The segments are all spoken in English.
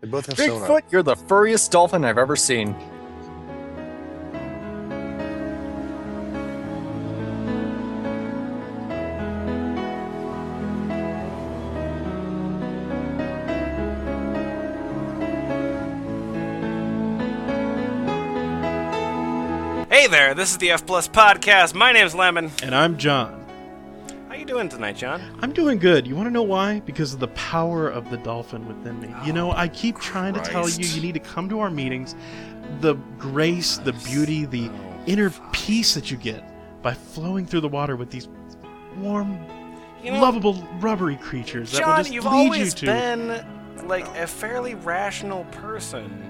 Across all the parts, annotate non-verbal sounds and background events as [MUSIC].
They both have sonar. Bigfoot, you're the furriest dolphin I've ever seen. Hey there, this is the F Plus Podcast. My name's Lemon. And I'm John. Doing tonight, John? I'm doing good. You want to know why? Because of the power of the dolphin within me. you know, I keep oh, trying to tell you, you need to come to our meetings. The grace, the beauty, the oh, inner peace that you get by flowing through the water with these warm, You know, lovable, rubbery creatures that will John, just you've lead always you to. been like a fairly rational person.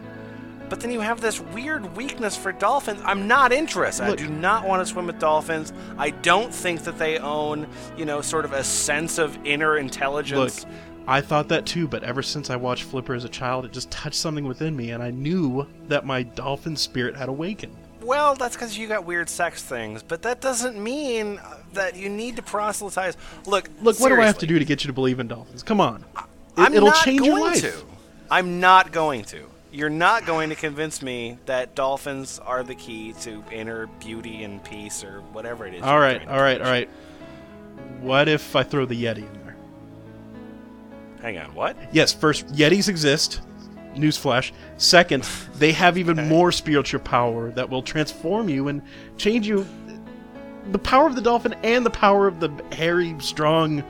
But then you have this weird weakness for dolphins. I'm not interested. Look- I do not want to swim with dolphins. I don't think that they own, you know, sort of a sense of inner intelligence. Look. I thought that too, but ever since I watched Flipper as a child, it just touched something within me, and I knew that my dolphin spirit had awakened. Well, that's because you got weird sex things, but that doesn't mean uh, that you need to proselytize. Look, Look, what do I have to do to get you to believe in dolphins? Come on. It, I'm it'll not change your life. to. I'm not going to. You're not going to convince me that dolphins are the key to inner beauty and peace or whatever it is. All right, all right, all right. What if I throw the Yeti in there? Hang on, what? Yes, first, Yetis exist. Newsflash. Second, they have even [LAUGHS] more spiritual power that will transform you and change you. The power of the dolphin and the power of the hairy, strong,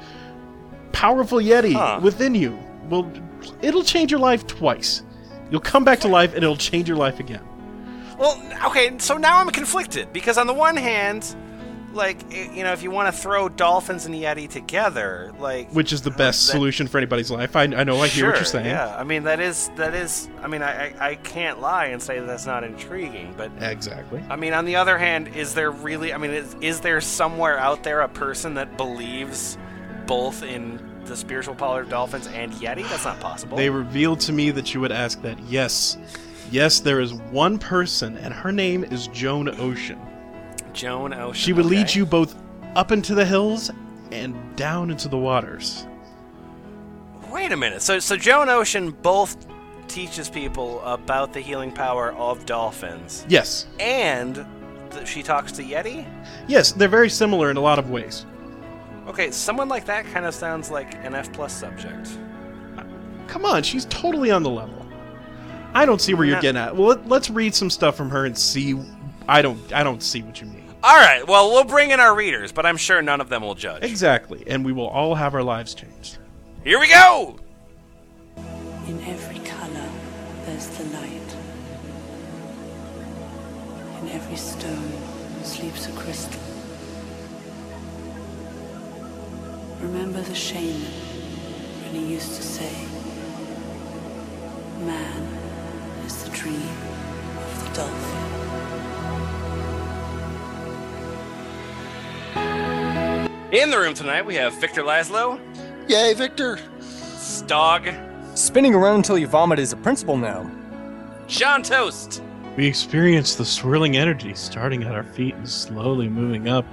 powerful Yeti Huh. within you will. It'll change your life twice. You'll come back to life and it'll change your life again. Well, okay, so now I'm conflicted because on the one hand, like you know, if you want to throw dolphins and Yeti together, like Which is the uh, best that- solution for anybody's life. I, I know, I hear what you're saying. Yeah, I mean that is that is. I mean, I, I I can't lie and say that's not intriguing, but Exactly. I mean, on the other hand, is there really? I mean, is, is there somewhere out there a person that believes both in the spiritual power of dolphins and Yeti? That's not possible. They revealed to me that you would ask that. Yes. Yes, there is one person, and her name is Joan Ocean. Joan Ocean. She would lead you both up into the hills and down into the waters. Wait a minute. So, so Joan Ocean both teaches people about the healing power of dolphins, Yes. and th- she talks to Yeti. Yes, they're very similar in a lot of ways. Okay, someone like that kind of sounds like an F plus subject. Come on, she's totally on the level. I don't see where you're getting at. Well, let's read some stuff from her and see. I don't. I don't see what you mean. All right. Well, we'll bring in our readers, but I'm sure none of them will judge. Exactly, and we will all have our lives changed. Here we go. In every color, there's the light. In every stone sleeps a crystal. Remember the shaman when he used to say, Man is the dream of the dolphin. In the room tonight, we have Victor Laszlo, Yay, Victor! Stog, Spinning around until you vomit is a principle now. John Toast, We experience the swirling energy starting at our feet and slowly moving up,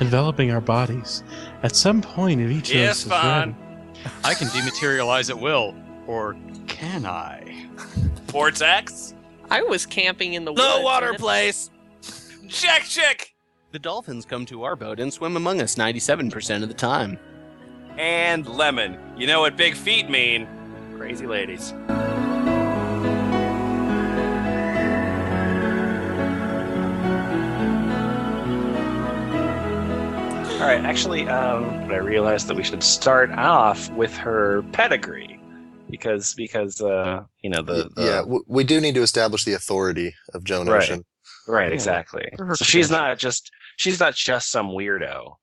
enveloping our bodies. At some point of each Yes, of us is Vaughn. ready. I can dematerialize at will. Or can I? Portax, I was camping in the woods. The water and it- place. Jack Chick, The dolphins come to our boat and swim among us 97% of the time. and Lemon. You know what big feet mean? Crazy ladies. All right, actually, um, I realized that we should start off with her pedigree because because uh, you know the, the yeah, w- we do need to establish the authority of Joan Right. Ocean. Right, exactly. Her So she's not just she's not just some weirdo.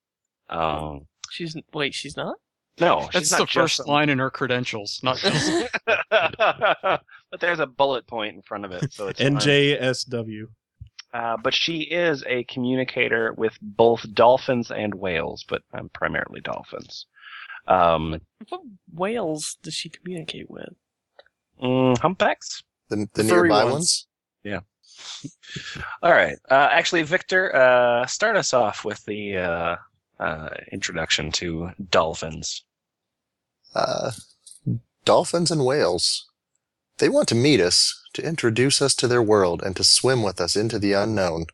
Um, She's wait, she's not. no, That's she's the not just first some- line in her credentials, not [LAUGHS] just. but there's a bullet point in front of it, so it's [LAUGHS] fine. NJSW. Uh, but she is a communicator with both dolphins and whales, but um, primarily dolphins. Um, What whales does she communicate with? mm, humpbacks. The, the Furry nearby ones. ones. [LAUGHS] All right. Uh, actually, Victor, uh, start us off with the uh, uh, introduction to dolphins. Uh, dolphins and whales. They want to meet us, to introduce us to their world, and to swim with us into the unknown.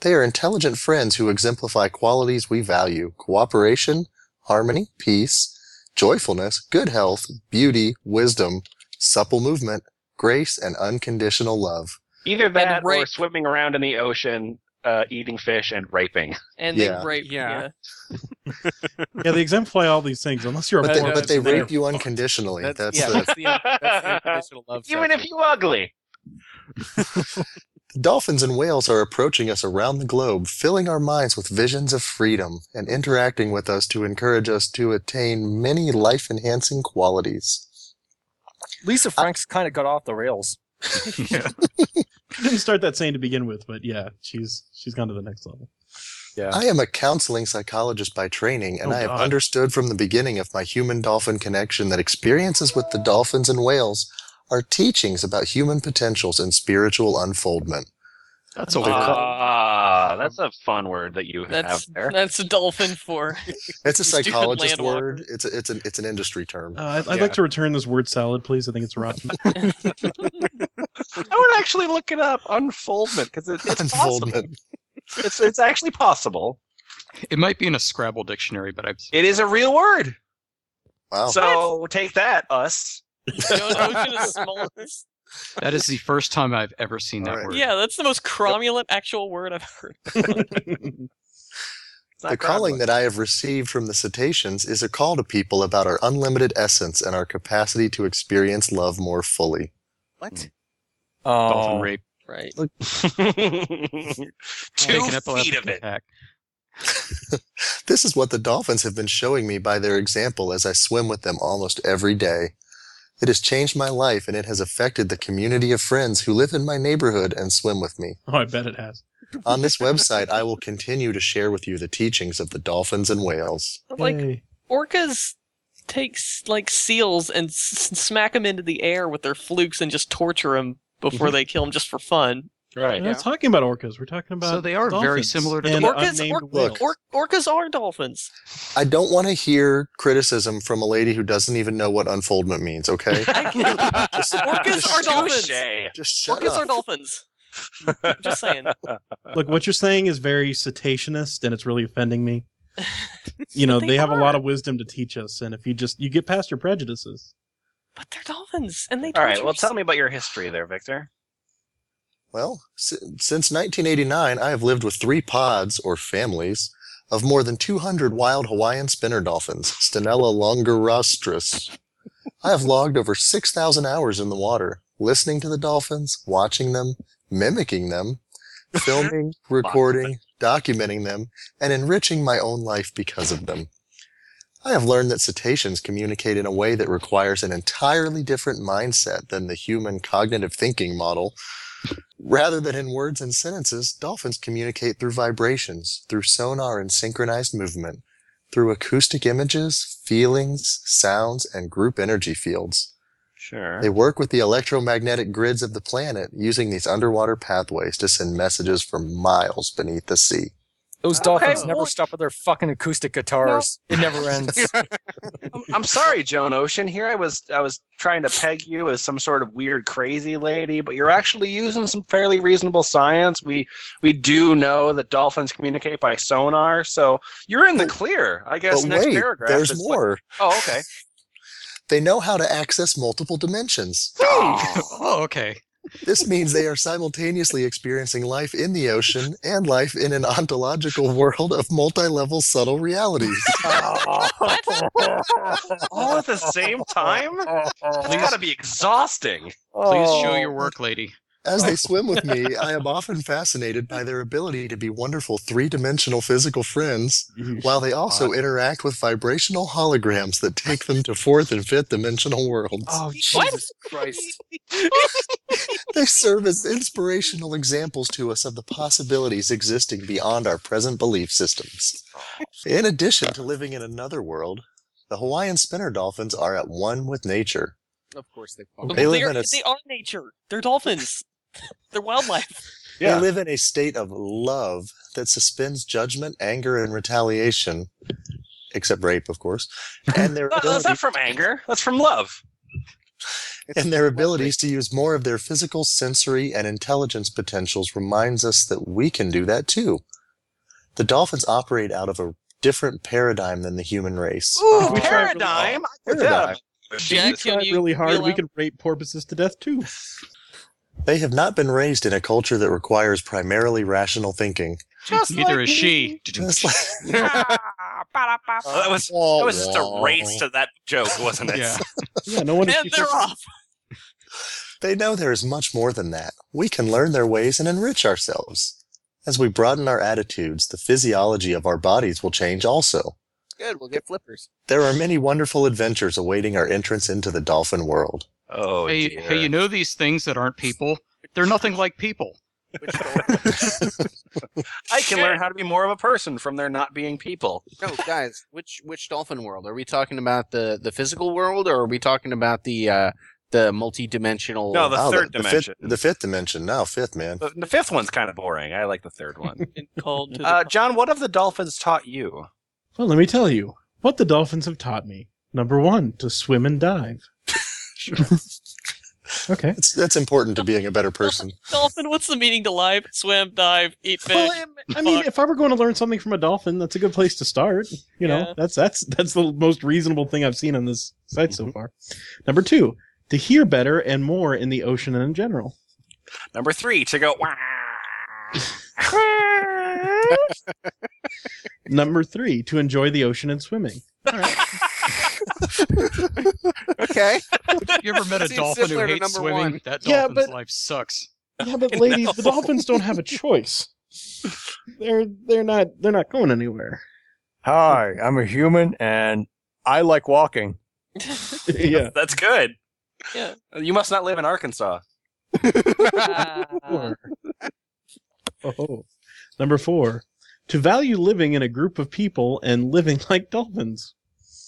They are intelligent friends who exemplify qualities we value cooperation, harmony, peace, joyfulness, good health, beauty, wisdom, supple movement, grace, and unconditional love. Either that or swimming around in the ocean, uh, eating fish, and raping. [LAUGHS] And Yeah. they rape. Yeah. Yeah. [LAUGHS] Yeah, they exemplify all these things unless you're a But they, poor but they person. rape you unconditionally. That's, That's, yeah, the, that's the, that's the unconditional love [LAUGHS] Even if section. you ugly. Dolphins and whales are approaching us around the globe, filling our minds with visions of freedom and interacting with us to encourage us to attain many life enhancing qualities. Lisa Frank's kind of got off the rails. [LAUGHS] didn't [LAUGHS] start that saying to begin with, but yeah, she's she's gone to the next level. Yeah. I am a counseling psychologist by training, and Oh, I have God. understood from the beginning of my human dolphin connection that experiences with the dolphins and whales are teachings about human potentials and spiritual unfoldment. That's a They're word. Ah, that's a fun word that you That's have there. that's a dolphin for. [LAUGHS] It's a [LAUGHS] psychologist landwalker. word. It's a, it's an it's an industry term. Uh, I'd, I'd Yeah. like to return this word salad, please. I think it's rotten. [LAUGHS] I would actually look it up. Unfoldment, because it, it's possible. It's it's actually possible. It might be in a Scrabble dictionary, but I've It is a real word. Wow. So take that, us. Joan Ocean is smallest. That is the first time I've ever seen that Alright. word. Yeah, that's the most cromulent actual word I've heard. [LAUGHS] The calling Groundhog. that I have received from the cetaceans is a call to people about our unlimited essence and our capacity to experience love more fully. What? Hmm. Oh, Dolphin rape. Right. [LAUGHS] Two Take an feet of it. attack. [LAUGHS] This is what the dolphins have been showing me by their example as I swim with them almost every day. It has changed my life and it has affected the community of friends who live in my neighborhood and swim with me. oh, I bet it has. On this website, I will continue to share with you the teachings of the dolphins and whales. Like Yay. orcas take like seals and s- smack them into the air with their flukes and just torture them before mm-hmm. they kill them just for fun. Right. We're not talking about orcas. We're talking about So they are very similar to and orcas. unnamed Or- whales. or- orcas are dolphins. I don't want to hear criticism from a lady who doesn't even know what unfoldment means, okay? Just- Orcas just are dolphins. Just shut Orcas up. are dolphins. just saying. [LAUGHS] Look, what you're saying is very cetaceanist, and it's really offending me. [LAUGHS] You know, they, they have a lot of wisdom to teach us, and if you just you get past your prejudices, But they're dolphins, and they. All right. Well, tell me about your history there, Victor. Well, since 1989, I have lived with three pods, or families, of more than 200 wild Hawaiian spinner dolphins, Stenella longirostris. I have logged over 6,000 hours in the water, listening to the dolphins, watching them, mimicking them, [LAUGHS] filming, recording, documenting them, and enriching my own life because of them. I have learned that cetaceans communicate in a way that requires an entirely different mindset than the human cognitive thinking model. Rather than in words and sentences, dolphins communicate through vibrations, through sonar and synchronized movement, through acoustic images, feelings, sounds, and group energy fields. Sure. They work with the electromagnetic grids of the planet using these underwater pathways to send messages for miles beneath the sea. Those Okay, dolphins never well- stop with their fucking acoustic guitars. It never [LAUGHS] ends. I'm, I'm sorry, Joan Ocean. Here I was, I was trying to peg you as some sort of weird, crazy lady, but you're actually using some fairly reasonable science. We we do know that dolphins communicate by sonar, so you're in the clear. I guess but next wait, paragraph. there's is what- more. oh, okay. They know how to access multiple dimensions. [LAUGHS] Oh, okay. This means they are simultaneously experiencing life in the ocean and life in an ontological world of multi-level subtle realities. [LAUGHS] All at the same time? It's got to be exhausting. Please show Oh. your work, lady. As they oh. swim with me, [LAUGHS] I am often fascinated by their ability to be wonderful three-dimensional physical friends, while they also interact with vibrational holograms that take them to fourth and fifth dimensional worlds. Oh, [LAUGHS] Jesus Christ. [LAUGHS] They serve as inspirational examples to us of the possibilities existing beyond our present belief systems. In addition to living in another world, the Hawaiian spinner dolphins are at one with nature. Of course they But They live they're- in a s- they are nature. They're dolphins. They're wildlife. Yeah. They live in a state of love that suspends judgment, anger, and retaliation, except rape, of course. And their No, that's not from anger. That's from love. and their abilities to use more of their physical, sensory, and intelligence potentials reminds us that we can do that too. The dolphins operate out of a different paradigm than the human race. Ooh, we try really paradigm. Paradigm. If Jack, we try can you really hard, we out- can rape porpoises to death too. They have not been raised in a culture that requires primarily rational thinking. Just Neither like is she. Just [LAUGHS] ah, like- Oh, that was oh, that was just a race to that joke, wasn't it? Yeah. [LAUGHS] Yeah, no one. And they're off. They know there is much more than that. We can learn their ways and enrich ourselves. As we broaden our attitudes, the physiology of our bodies will change also. Good, we'll get flippers. There are many wonderful adventures awaiting our entrance into the dolphin world. Oh, Hey, dear. hey, you know these things that aren't people? They're nothing like people. [LAUGHS] I can learn how to be more of a person from there not being people. no, guys, which which dolphin world? Are we talking about the the physical world, or are we talking about the uh the multi-dimensional? No, the Oh, third the dimension. Fifth, the fifth dimension. No, fifth, man. The, the fifth one's kind of boring. I like the third one. [LAUGHS] Called to the Uh, John, what have the dolphins taught you? Well, let me tell you what the dolphins have taught me. Number one, to swim and dive. [LAUGHS] okay. That's, that's important to being a better person. [LAUGHS] dolphin. What's the meaning to life? Swim, dive, eat fish. Well, I- I mean, if I were going to learn something from a dolphin, that's a good place to start. You know, Yeah. that's that's that's the most reasonable thing I've seen on this site so mm-hmm. far. Number two, to hear better and more in the ocean and in general. Number three, to go. "Wah." [LAUGHS] Number three, to enjoy the ocean and swimming. Okay. You ever met a Seems dolphin who similar to hates number swimming? one. That Yeah, dolphin's but- life sucks. Yeah, but [LAUGHS] ladies, the dolphins don't have a choice. They're they're not they're not going anywhere. Hi, I'm a human and I like walking. [LAUGHS] yeah. That's good. Yeah. You must not live in Arkansas. Ah. [LAUGHS] Oh. Number four, to value living in a group of people and living like dolphins.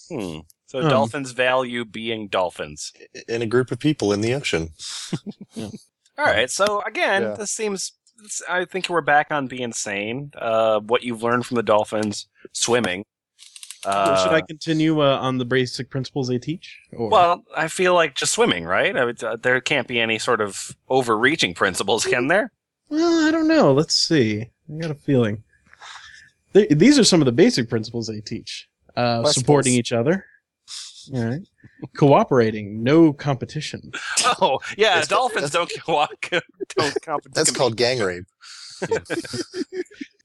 Hmm. So Um. dolphins value being dolphins. In a group of people in the ocean. [LAUGHS] All right. So again, Yeah. this seems. I think we're back on being sane. Uh, what you've learned from the dolphins, swimming. Uh, Should I continue uh, on the basic principles they teach? Or? Well, I feel like just swimming, right? I would, uh, there can't be any sort of overreaching principles, can there? Well, I don't know. Let's see. I got a feeling. They, these are some of the basic principles they teach. Uh, supporting each other. All right. [LAUGHS] Cooperating. No competition. Oh, yeah. That's- dolphins don't [LAUGHS] walk. Don't [LAUGHS] compete. That's called gang rape.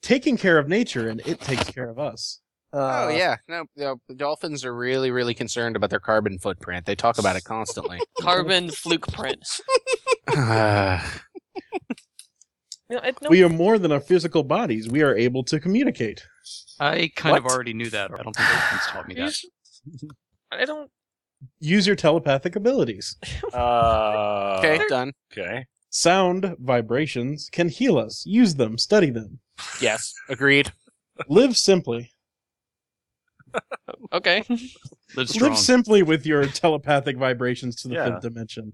Taking care of nature, and it takes care of us. Oh yeah, no, the the dolphins are really, really concerned about their carbon footprint. They talk about it constantly. Carbon fluke print. Ah, [SIGHS] No, no, We are more than our physical bodies. We are able to communicate. I kind of already knew that. I don't think dolphins taught me that. Just- I don't. Use your telepathic abilities. [LAUGHS] Uh, okay, done. Okay. Sound vibrations can heal us. Use them. Study them. Yes, agreed. Live simply. [LAUGHS] Okay. Live strong. Live simply with your telepathic vibrations to the Yeah. fifth dimension.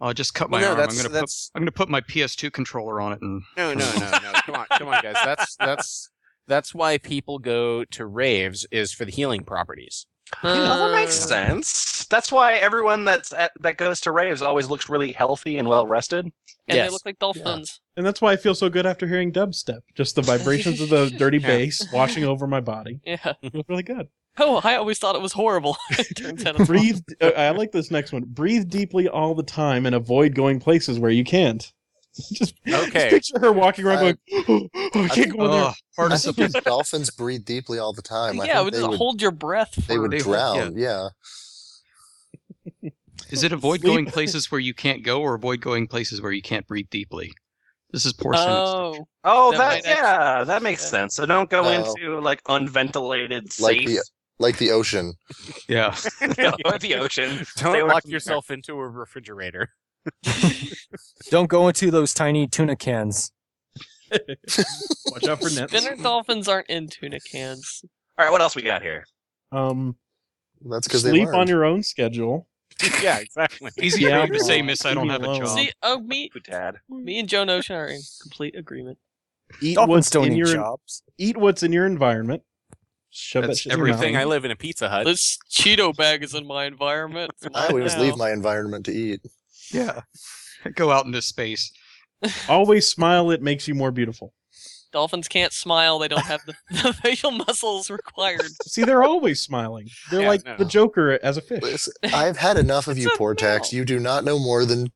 I'll just cut my Well, no, arm. that's I'm gonna put that's I'm gonna put my PS2 controller on it and no, no, no, no. [LAUGHS] Come on, come on, guys. That's that's that's why people go to raves is for the healing properties. Well, that makes Uh, sense. That's why everyone that's at, that goes to raves always looks really healthy and well rested. And they look like dolphins. And that's why I feel so good after hearing dubstep. Just the vibrations of the [LAUGHS] dirty Yeah. bass washing over my body. Yeah. It feels really good. Oh, I always thought it was horrible. [LAUGHS] it turns out it's Breathe. uh, I like this next one. Breathe deeply all the time and avoid going places where you can't. [LAUGHS] Just, just Okay. picture her walking around [GASPS] oh, I- going, oh, I can't think- go in there. oh, I think if [LAUGHS] dolphins breathe deeply all the time. I yeah, think would they just would, hold your breath. For, they would they would- drown. Yeah. Is it avoid going places where you can't go, or avoid going places where you can't breathe deeply? This is poor sentence. Oh, Oh, That that, might yeah, that makes yeah. sense. So don't go No. into like unventilated, Like safe the like the ocean. Yeah. [LAUGHS] or the ocean. Don't lock yourself into a refrigerator. [LAUGHS] Don't go into those tiny tuna cans. Watch out for nets. spinner dolphins aren't in tuna cans. All right, what else we got here? Um, That's because they sleep on your own schedule. [LAUGHS] yeah, exactly. [LAUGHS] Easy Yeah, for you to say, Miss. I don't have a alone. job. See, oh, me, dad. me and Joan Ocean are in complete agreement. Eat Dolphins what's don't in need your jobs. eat what's in your environment. Shove That's shit in your Everything. mouth. I live in a Pizza Hut. This Cheeto bag is in my environment. It's I mine always now. leave my environment to eat. Yeah. [LAUGHS] Go out into space. [LAUGHS] Always smile. It makes you more beautiful. Dolphins can't smile. They don't have the, [LAUGHS] the facial muscles required. See, they're always smiling. They're Yeah, like no. the Joker as a fish. Listen, I've had enough of you, a Portax. no. You do not know more than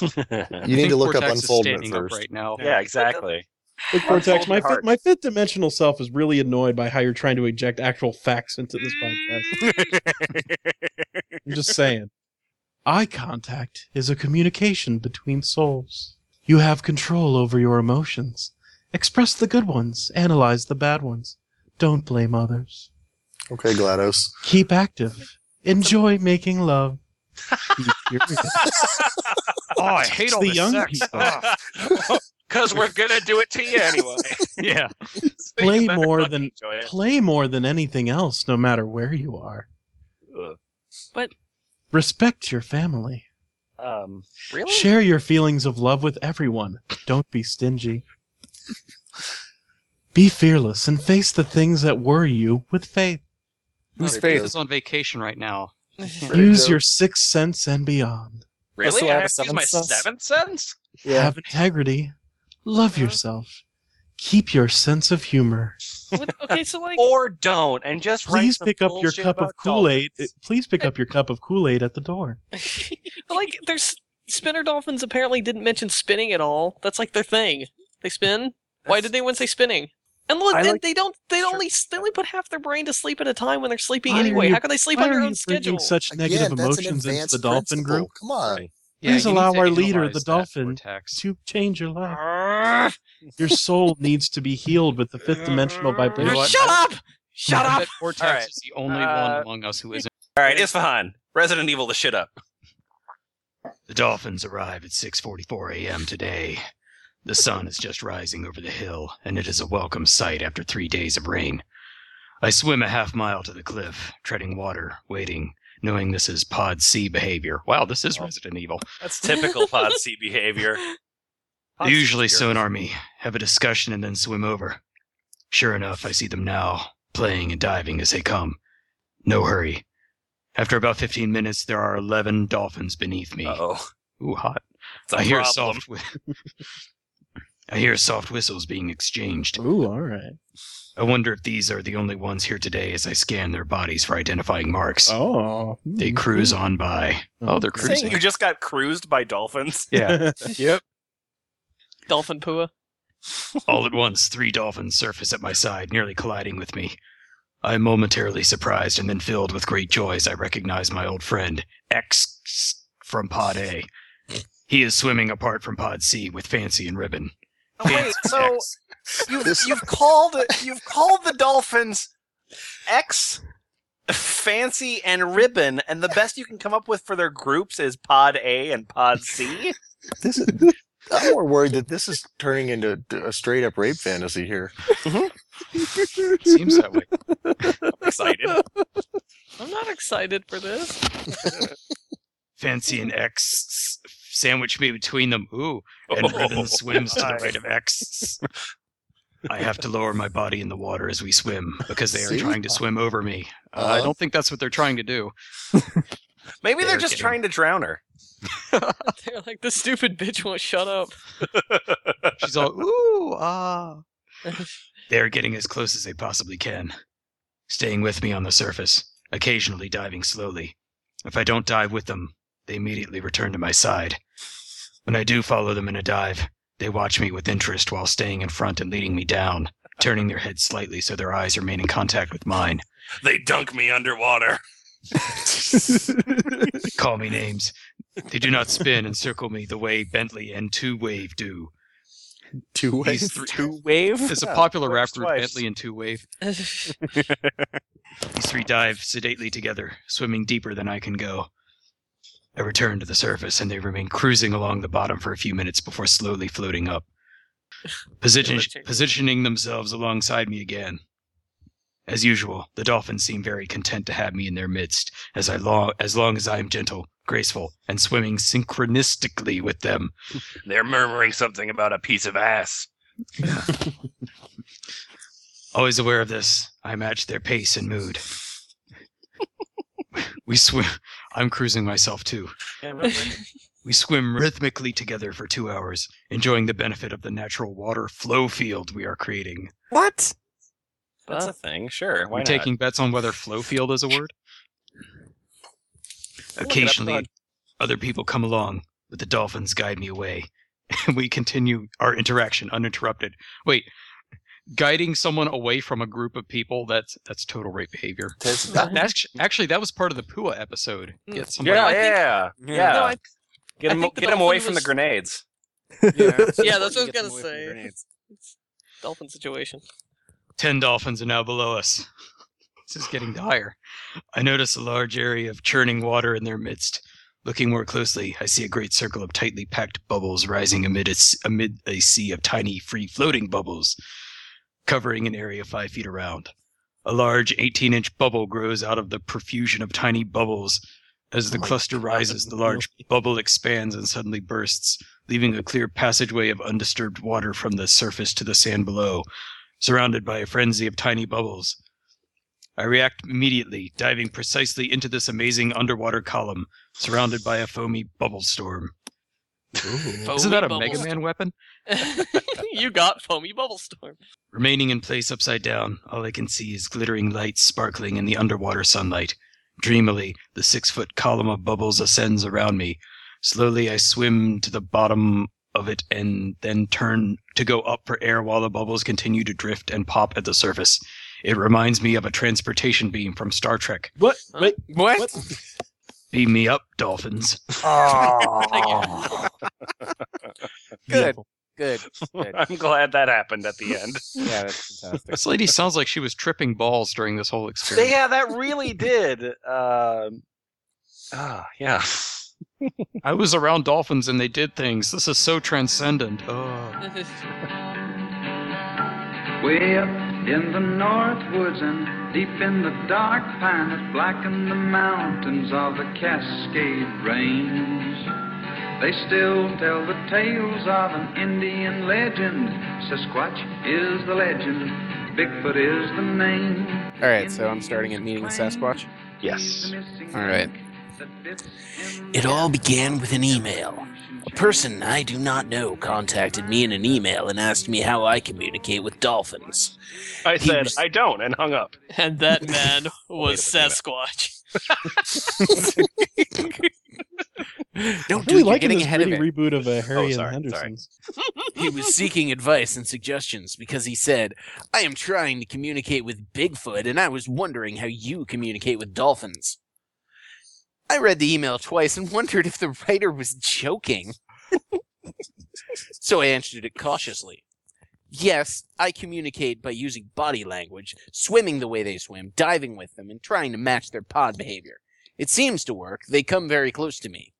you need to look up Vortex is unfoldment standing up first. right now. yeah, exactly. Look, Cortex, my your fifth, my fifth dimensional self is really annoyed by how you're trying to eject actual facts into this podcast. I'm just saying. Eye contact is a communication between souls. You have control over your emotions. Express the good ones, analyze the bad ones. Don't blame others. Okay, GLaDOS. Keep active. Enjoy making love. [LAUGHS] Oh, I hate all the this young sex. people. Because [LAUGHS] we're gonna do it to you anyway. [LAUGHS] yeah. So Play more than- Play more than anything else, no matter where you are. Ugh. Respect your family. Um, really? Share your feelings of love with everyone. Don't be stingy. Be fearless and face the things that worry you with faith. Whose This faith? is on vacation right now. [LAUGHS] Use your sixth sense and beyond. Really? Also, I I have have to use my seventh sense. seventh sense? Have integrity. Love yourself. Keep your sense of humor. What- okay, so like, Or don't, and just Please some pick up your cup of Kool Aid. Uh, please pick up your cup of Kool Aid at the door. [LAUGHS] like, there's spinner dolphins apparently didn't mention spinning at all. That's like their thing. They spin. Why did anyone say spinning? And look, they, like- they don't. They Sure. only they only put half their brain to sleep at a time when they're sleeping Why anyway. you- How can they sleep on their are own you bringing schedule? such negative Again, emotions into the dolphin principle. group? Come on. Yeah, Please allow our leader, the dolphin, Vortex. to change your life. [LAUGHS] Your soul needs to be healed with the fifth dimensional [LAUGHS] vibration. what? Shut up! Shut up! bet Vortex All right. is the only Uh, one among us who isn't. All right, Isfahan. Resident Evil the shit up. The dolphins arrive at 6:44 a.m. today. The sun is just rising over the hill, and it is a welcome sight after three days of rain. I swim a half mile to the cliff, treading water, waiting, knowing this is Pod C behavior. Wow, this is Resident Evil. [LAUGHS] That's [LAUGHS] typical Pod C behavior. They usually sonar me, have a discussion, and then swim over. Sure enough, I see them now, playing and diving as they come. No hurry. After about 15 minutes, there are 11 dolphins beneath me. Oh, Ooh, hot. I hear problem. soft. Whi- [LAUGHS] I hear soft whistles being exchanged. Ooh, all right. I wonder if these are the only ones here today as I scan their bodies for identifying marks. Oh, hmm, They hmm. cruise on by. Oh, oh they're Saying cruising. you just got cruised by dolphins. Yeah. [LAUGHS] Yep. Dolphin pua. [LAUGHS] All at once, three dolphins surface at my side, nearly colliding with me. I am momentarily surprised and then filled with great joy as I recognize my old friend, X from Pod A. He is swimming apart from Pod C with Fancy and Ribbon. Oh, wait, so you've, you've called you've called the dolphins X, Fancy, and Ribbon, and the best you can come up with for their groups is Pod A and Pod C. This is, I'm more worried that this is turning into a straight up rape fantasy here. Mm-hmm. Seems that way. I'm excited. I'm not excited for this. [LAUGHS] Fancy and X sandwich me between them. Ooh, and [LAUGHS] Ribbon swims to the right of X. I have to lower my body in the water as we swim because they are See? trying to swim over me. Uh, I Uh-huh. don't think that's what they're trying to do. [LAUGHS] Maybe they're They're just getting- trying to drown her. [LAUGHS] They're like, the stupid bitch won't shut up. She's all ooh ah. They're getting as close as they possibly can, staying with me on the surface, occasionally diving slowly. If I don't dive with them, they immediately return to my side. When I do follow them in a dive, they watch me with interest while staying in front and leading me down, turning their heads slightly so their eyes remain in contact with mine. They dunk me underwater. They [LAUGHS] call me names. They do not spin and circle me the way Bentley and Two Wave do. Two These ways. three- Two wave. There's a Yeah, popular rap group, twice. Bentley and Two Wave. [LAUGHS] These three dive sedately together, swimming deeper than I can go. I return to the surface, and they remain cruising along the bottom for a few minutes before slowly floating up, [SIGHS] Position- positioning themselves alongside me again. As usual, the dolphins seem very content to have me in their midst, as I long as long as I am gentle, graceful, and swimming synchronistically with them. [LAUGHS] They're murmuring something about a piece of ass. [LAUGHS] Always aware of this, I match their pace and mood. [LAUGHS] we swim. I'm cruising myself too. [LAUGHS] We swim rhythmically together for two hours, enjoying the benefit of the natural water flow field we are creating. What? That's a thing. Sure. Why We're not? taking bets on whether flow field is a word. Occasionally, other people come along, but the dolphins guide me away, and [LAUGHS] we continue our interaction uninterrupted. Wait, guiding someone away from a group of people—that's that's total rape behavior. That's- [LAUGHS] That's actually that was part of the Pua episode. Mm. Get somebody. Yeah, I think- yeah, yeah. No, I, get I him, get him away dolphin from the grenades. yeah, [LAUGHS] that's what I Get was gonna say. dolphin situation. Ten dolphins are now below us. [LAUGHS] This is getting dire. I notice a large area of churning water in their midst. Looking more closely, I see a great circle of tightly packed bubbles rising amid a, s- amid a sea of tiny, free floating bubbles, covering an area five feet around. A large 18 inch bubble grows out of the profusion of tiny bubbles. As the cluster rises, the large bubble expands and suddenly bursts, leaving a clear passageway of undisturbed water from the surface to the sand below, surrounded by a frenzy of tiny bubbles. I react immediately, diving precisely into this amazing underwater column, surrounded by a foamy bubble storm. Isn't that a Mega bubble Man weapon? [LAUGHS] you got foamy bubble storm. Remaining in place upside down, all I can see is glittering lights sparkling in the underwater sunlight. Dreamily, the six foot column of bubbles ascends around me. Slowly, I swim to the bottom of it and then turn to go up for air while the bubbles continue to drift and pop at the surface. It reminds me of a transportation beam from Star Trek. What? Huh? Wait. What? Beam me up, dolphins. [LAUGHS] Oh. [LAUGHS] Good. Good. Good. [LAUGHS] I'm glad that happened at the end. [LAUGHS] Yeah, that's fantastic. This lady sounds like she was tripping balls during this whole experience. yeah, that really did. Um, ah, yeah. I was around dolphins and they did things. This is so transcendent. Oh. Way up in the north woods and deep in the dark pine that blacken the mountains of the Cascade Range. They still tell the tales of an Indian legend. Sasquatch is the legend, Bigfoot is the name. All right, so I'm starting at meeting the Sasquatch. Yes. All right. It all began with an email. A person I do not know contacted me in an email and asked me how I communicate with dolphins. I He said was- I don't and hung up. and that man [LAUGHS] was Sasquatch. [LAUGHS] [LAUGHS] [LAUGHS] No, dude, really you're getting ahead of it. reboot of a Harry Oh, sorry, and. Henderson's. [LAUGHS] He was seeking advice and suggestions because he said, I am trying to communicate with Bigfoot and I was wondering how you communicate with dolphins. I read the email twice and wondered if the writer was joking. [LAUGHS] so I answered it cautiously. Yes, I communicate by using body language, swimming the way they swim, diving with them, and trying to match their pod behavior. It seems to work. They come very close to me.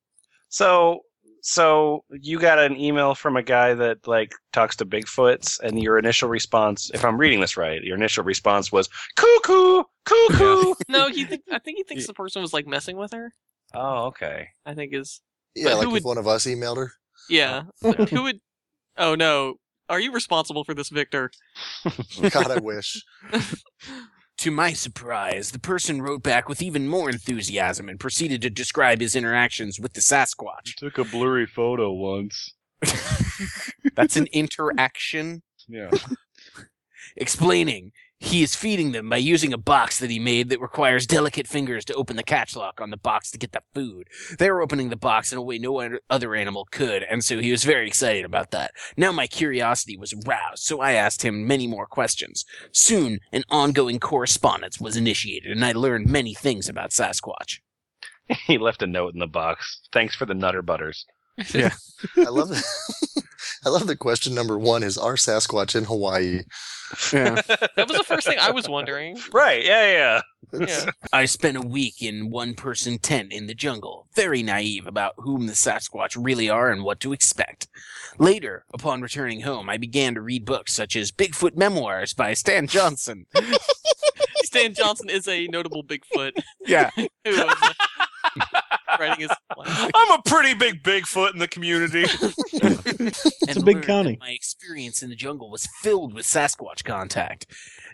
So, so you got an email from a guy that like talks to Bigfoots, and your initial response, if I'm reading this right, your initial response was cuckoo, cuckoo. [LAUGHS] no, he think I think he thinks the person was like messing with her. oh, okay. I think is Yeah, like who if would- one of us emailed her. yeah. [LAUGHS] but who would? Oh no, are you responsible for this, Victor? God, I wish. [LAUGHS] To my surprise, the person wrote back with even more enthusiasm and proceeded to describe his interactions with the Sasquatch. Took a blurry photo once. [LAUGHS] That's an interaction. Yeah. [LAUGHS] Explaining, he is feeding them by using a box that he made that requires delicate fingers to open the catch lock on the box to get the food. They were opening the box in a way no other- other animal could, and so he was very excited about that. Now my curiosity was aroused, so I asked him many more questions. Soon, an ongoing correspondence was initiated, and I learned many things about Sasquatch. [LAUGHS] he left a note in the box. Thanks for the Nutter Butters. Yeah. I love that. [LAUGHS] I love that question number one is Are Sasquatch in Hawaii? Yeah. [LAUGHS] That was the first thing I was wondering. Right? Yeah, yeah. Yeah. I spent a week in one person tent in the jungle, very naive about whom the Sasquatch really are and what to expect. Later, upon returning home, I began to read books such as Bigfoot Memoirs by Stan Johnson. [LAUGHS] Stan Johnson is a notable Bigfoot Yeah. [LAUGHS] who was [LAUGHS] writing his. I'm a pretty big Bigfoot in the community. [LAUGHS] and a big county. My experience in the jungle was filled with Sasquatch contact.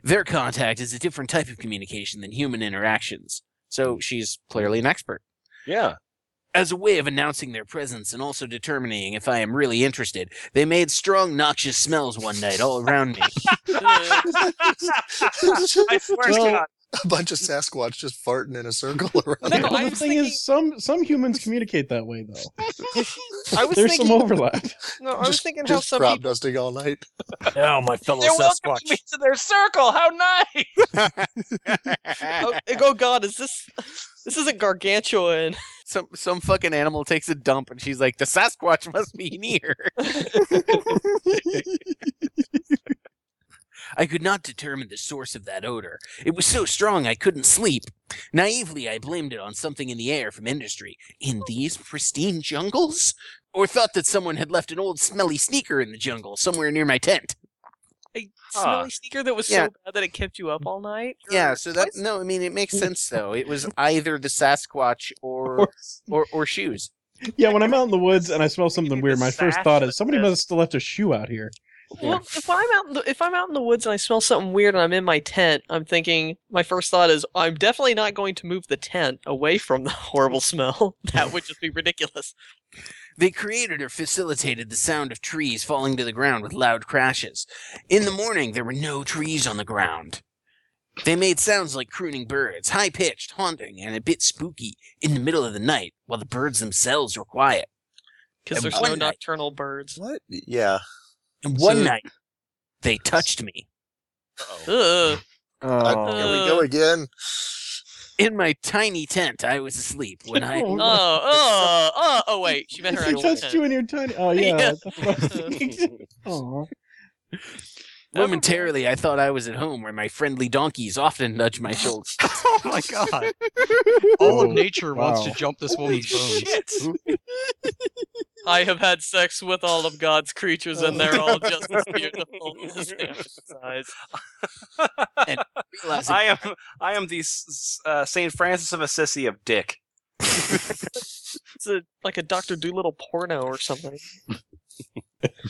Their contact is a different type of communication than human interactions. So she's clearly an expert. Yeah. As a way of announcing their presence and also determining if I am really interested, they made strong, noxious smells one night all around me. [LAUGHS] I swear to God. [LAUGHS] A bunch of Sasquatch just farting in a circle [LAUGHS] around. No, the was thing thinking- is, some some humans communicate that way though. [LAUGHS] I was There's thinking. some overlap. No, I was Just- thinking how just some crop people. dusting all night. Oh, my fellow They're welcoming me to their circle. How nice! Oh, oh God, is this? This isn't gargantuan. some some fucking animal takes a dump and she's like, the Sasquatch must be near. I could not determine the source of that odor. It was so strong I couldn't sleep. Naively, I blamed it on something in the air from industry. In these pristine jungles? Or thought that someone had left an old smelly sneaker in the jungle somewhere near my tent. A Huh. smelly sneaker that was Yeah. so bad that it kept you up all night. Yeah, so that no, I mean it makes sense though. It was [LAUGHS] either the Sasquatch or or, or shoes. Yeah, when I'm out in the woods and I smell something weird, my first thought is somebody must have still left a shoe out here. Well, if I'm out, in the, if I'm out in the woods and I smell something weird and I'm in my tent, I'm thinking my first thought is I'm definitely not going to move the tent away from the [LAUGHS] horrible smell. [LAUGHS] That would just be ridiculous. They created or facilitated the sound of trees falling to the ground with loud crashes. In the morning, there were no trees on the ground. They made sounds like crooning birds, high pitched, haunting, and a bit spooky in the middle of the night, while the birds themselves were quiet. Because there's no night- nocturnal birds. What? Yeah. And one So- night, they touched me Ugh. Oh. Here we go again. in my tiny tent. I was asleep when I. [LAUGHS] Oh, [LAUGHS] oh, uh, oh, oh, wait. She meant her She touched tent. you in your tiny. Oh yeah. Yeah. that's what I was thinking. Aw. Momentarily, I thought I was at home where my friendly donkeys often nudge my shoulder. [LAUGHS] Oh my god. All Oh, of nature wants to jump this woman's bones. I have had sex with all of God's creatures, and they're all just as beautiful [LAUGHS] as their size. Realizing I am I am the s- s- uh, Saint Francis of Assisi of Dick. [LAUGHS] It's a, like a Doctor Dolittle porno or something. [LAUGHS]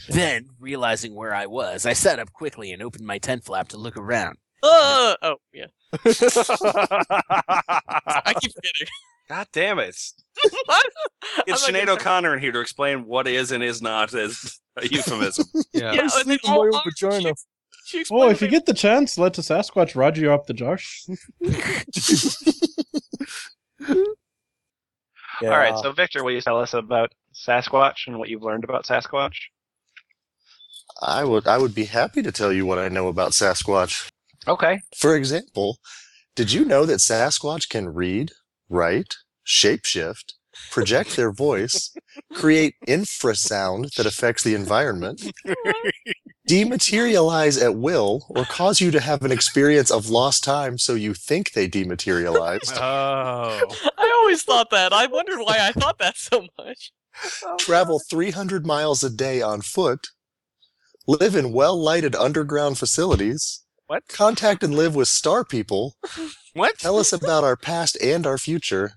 Then, realizing where I was, I sat up quickly and opened my tent flap to look around. Uh, oh, yeah. I keep forgetting. God damn it! [LAUGHS] I'm It's not Sinead gonna- O'Connor in here to explain what is and is not as a [LAUGHS] euphemism. Yeah. Yeah, and then sleep in my all- own all- vagina. She, she Oh, if you get the chance, let the Sasquatch Roger you up the Josh. [LAUGHS] All right, so Victor, will you tell us about Sasquatch and what you've learned about Sasquatch? I would I would be happy to tell you what I know about Sasquatch. Okay. For example, did you know that Sasquatch can read, write, shapeshift, project their voice, create infrasound that affects the environment, [LAUGHS] dematerialize at will, or cause you to have an experience of lost time so you think they dematerialized, [LAUGHS] Oh. I always thought that. I wondered why I thought that so much. Oh, travel 300 miles a day on foot, live in well lighted underground facilities, What? contact and live with star people, [LAUGHS] What? tell us about our past and our future,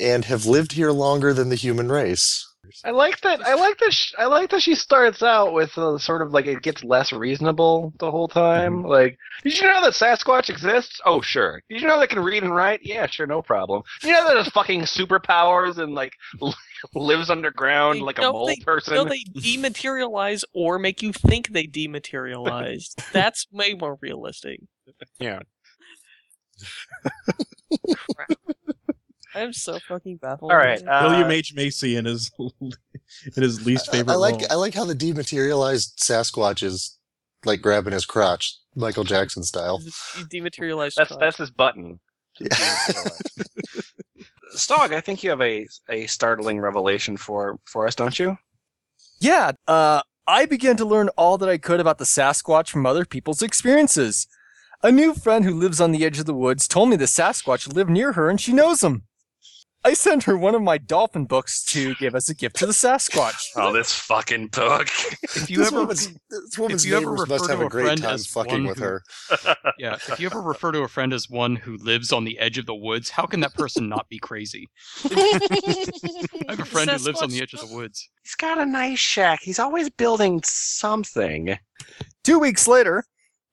and have lived here longer than the human race. I like that. I like that. Sh- I like that she starts out with uh, sort of like it gets less reasonable the whole time. Like, did you know that Sasquatch exists? Oh, sure. Did you know they can read and write? Yeah, sure, no problem. Did you know that has fucking superpowers and like [LAUGHS] lives underground like a mole they, person? No, they dematerialize or make you think they dematerialized. [LAUGHS] That's way more realistic. Yeah. I'm so fucking baffled. All right. Uh, William H Macy in his [LAUGHS] in his least favorite I like role. I like how the dematerialized Sasquatch is like grabbing his crotch, Michael Jackson style. You dematerialized. That's crotch. that's his button. [LAUGHS] Stog, I think you have a a startling revelation for for us, don't you? Yeah, uh, I began to learn all that I could about the Sasquatch from other people's experiences. A new friend who lives on the edge of the woods told me the Sasquatch lived near her and she knows him. I sent her one of my dolphin books to give as a gift to the Sasquatch. [LAUGHS] Oh, this fucking book. If you this ever woman's, this woman's you ever neighbors refer must have to a a great friend time as fucking one with who- her. [LAUGHS] yeah, if you ever refer to a friend as one who lives on the edge of the woods, how can that person not be crazy? [LAUGHS] I have a friend who lives on the edge of the woods. He's got a nice shack. He's always building something. Two weeks later,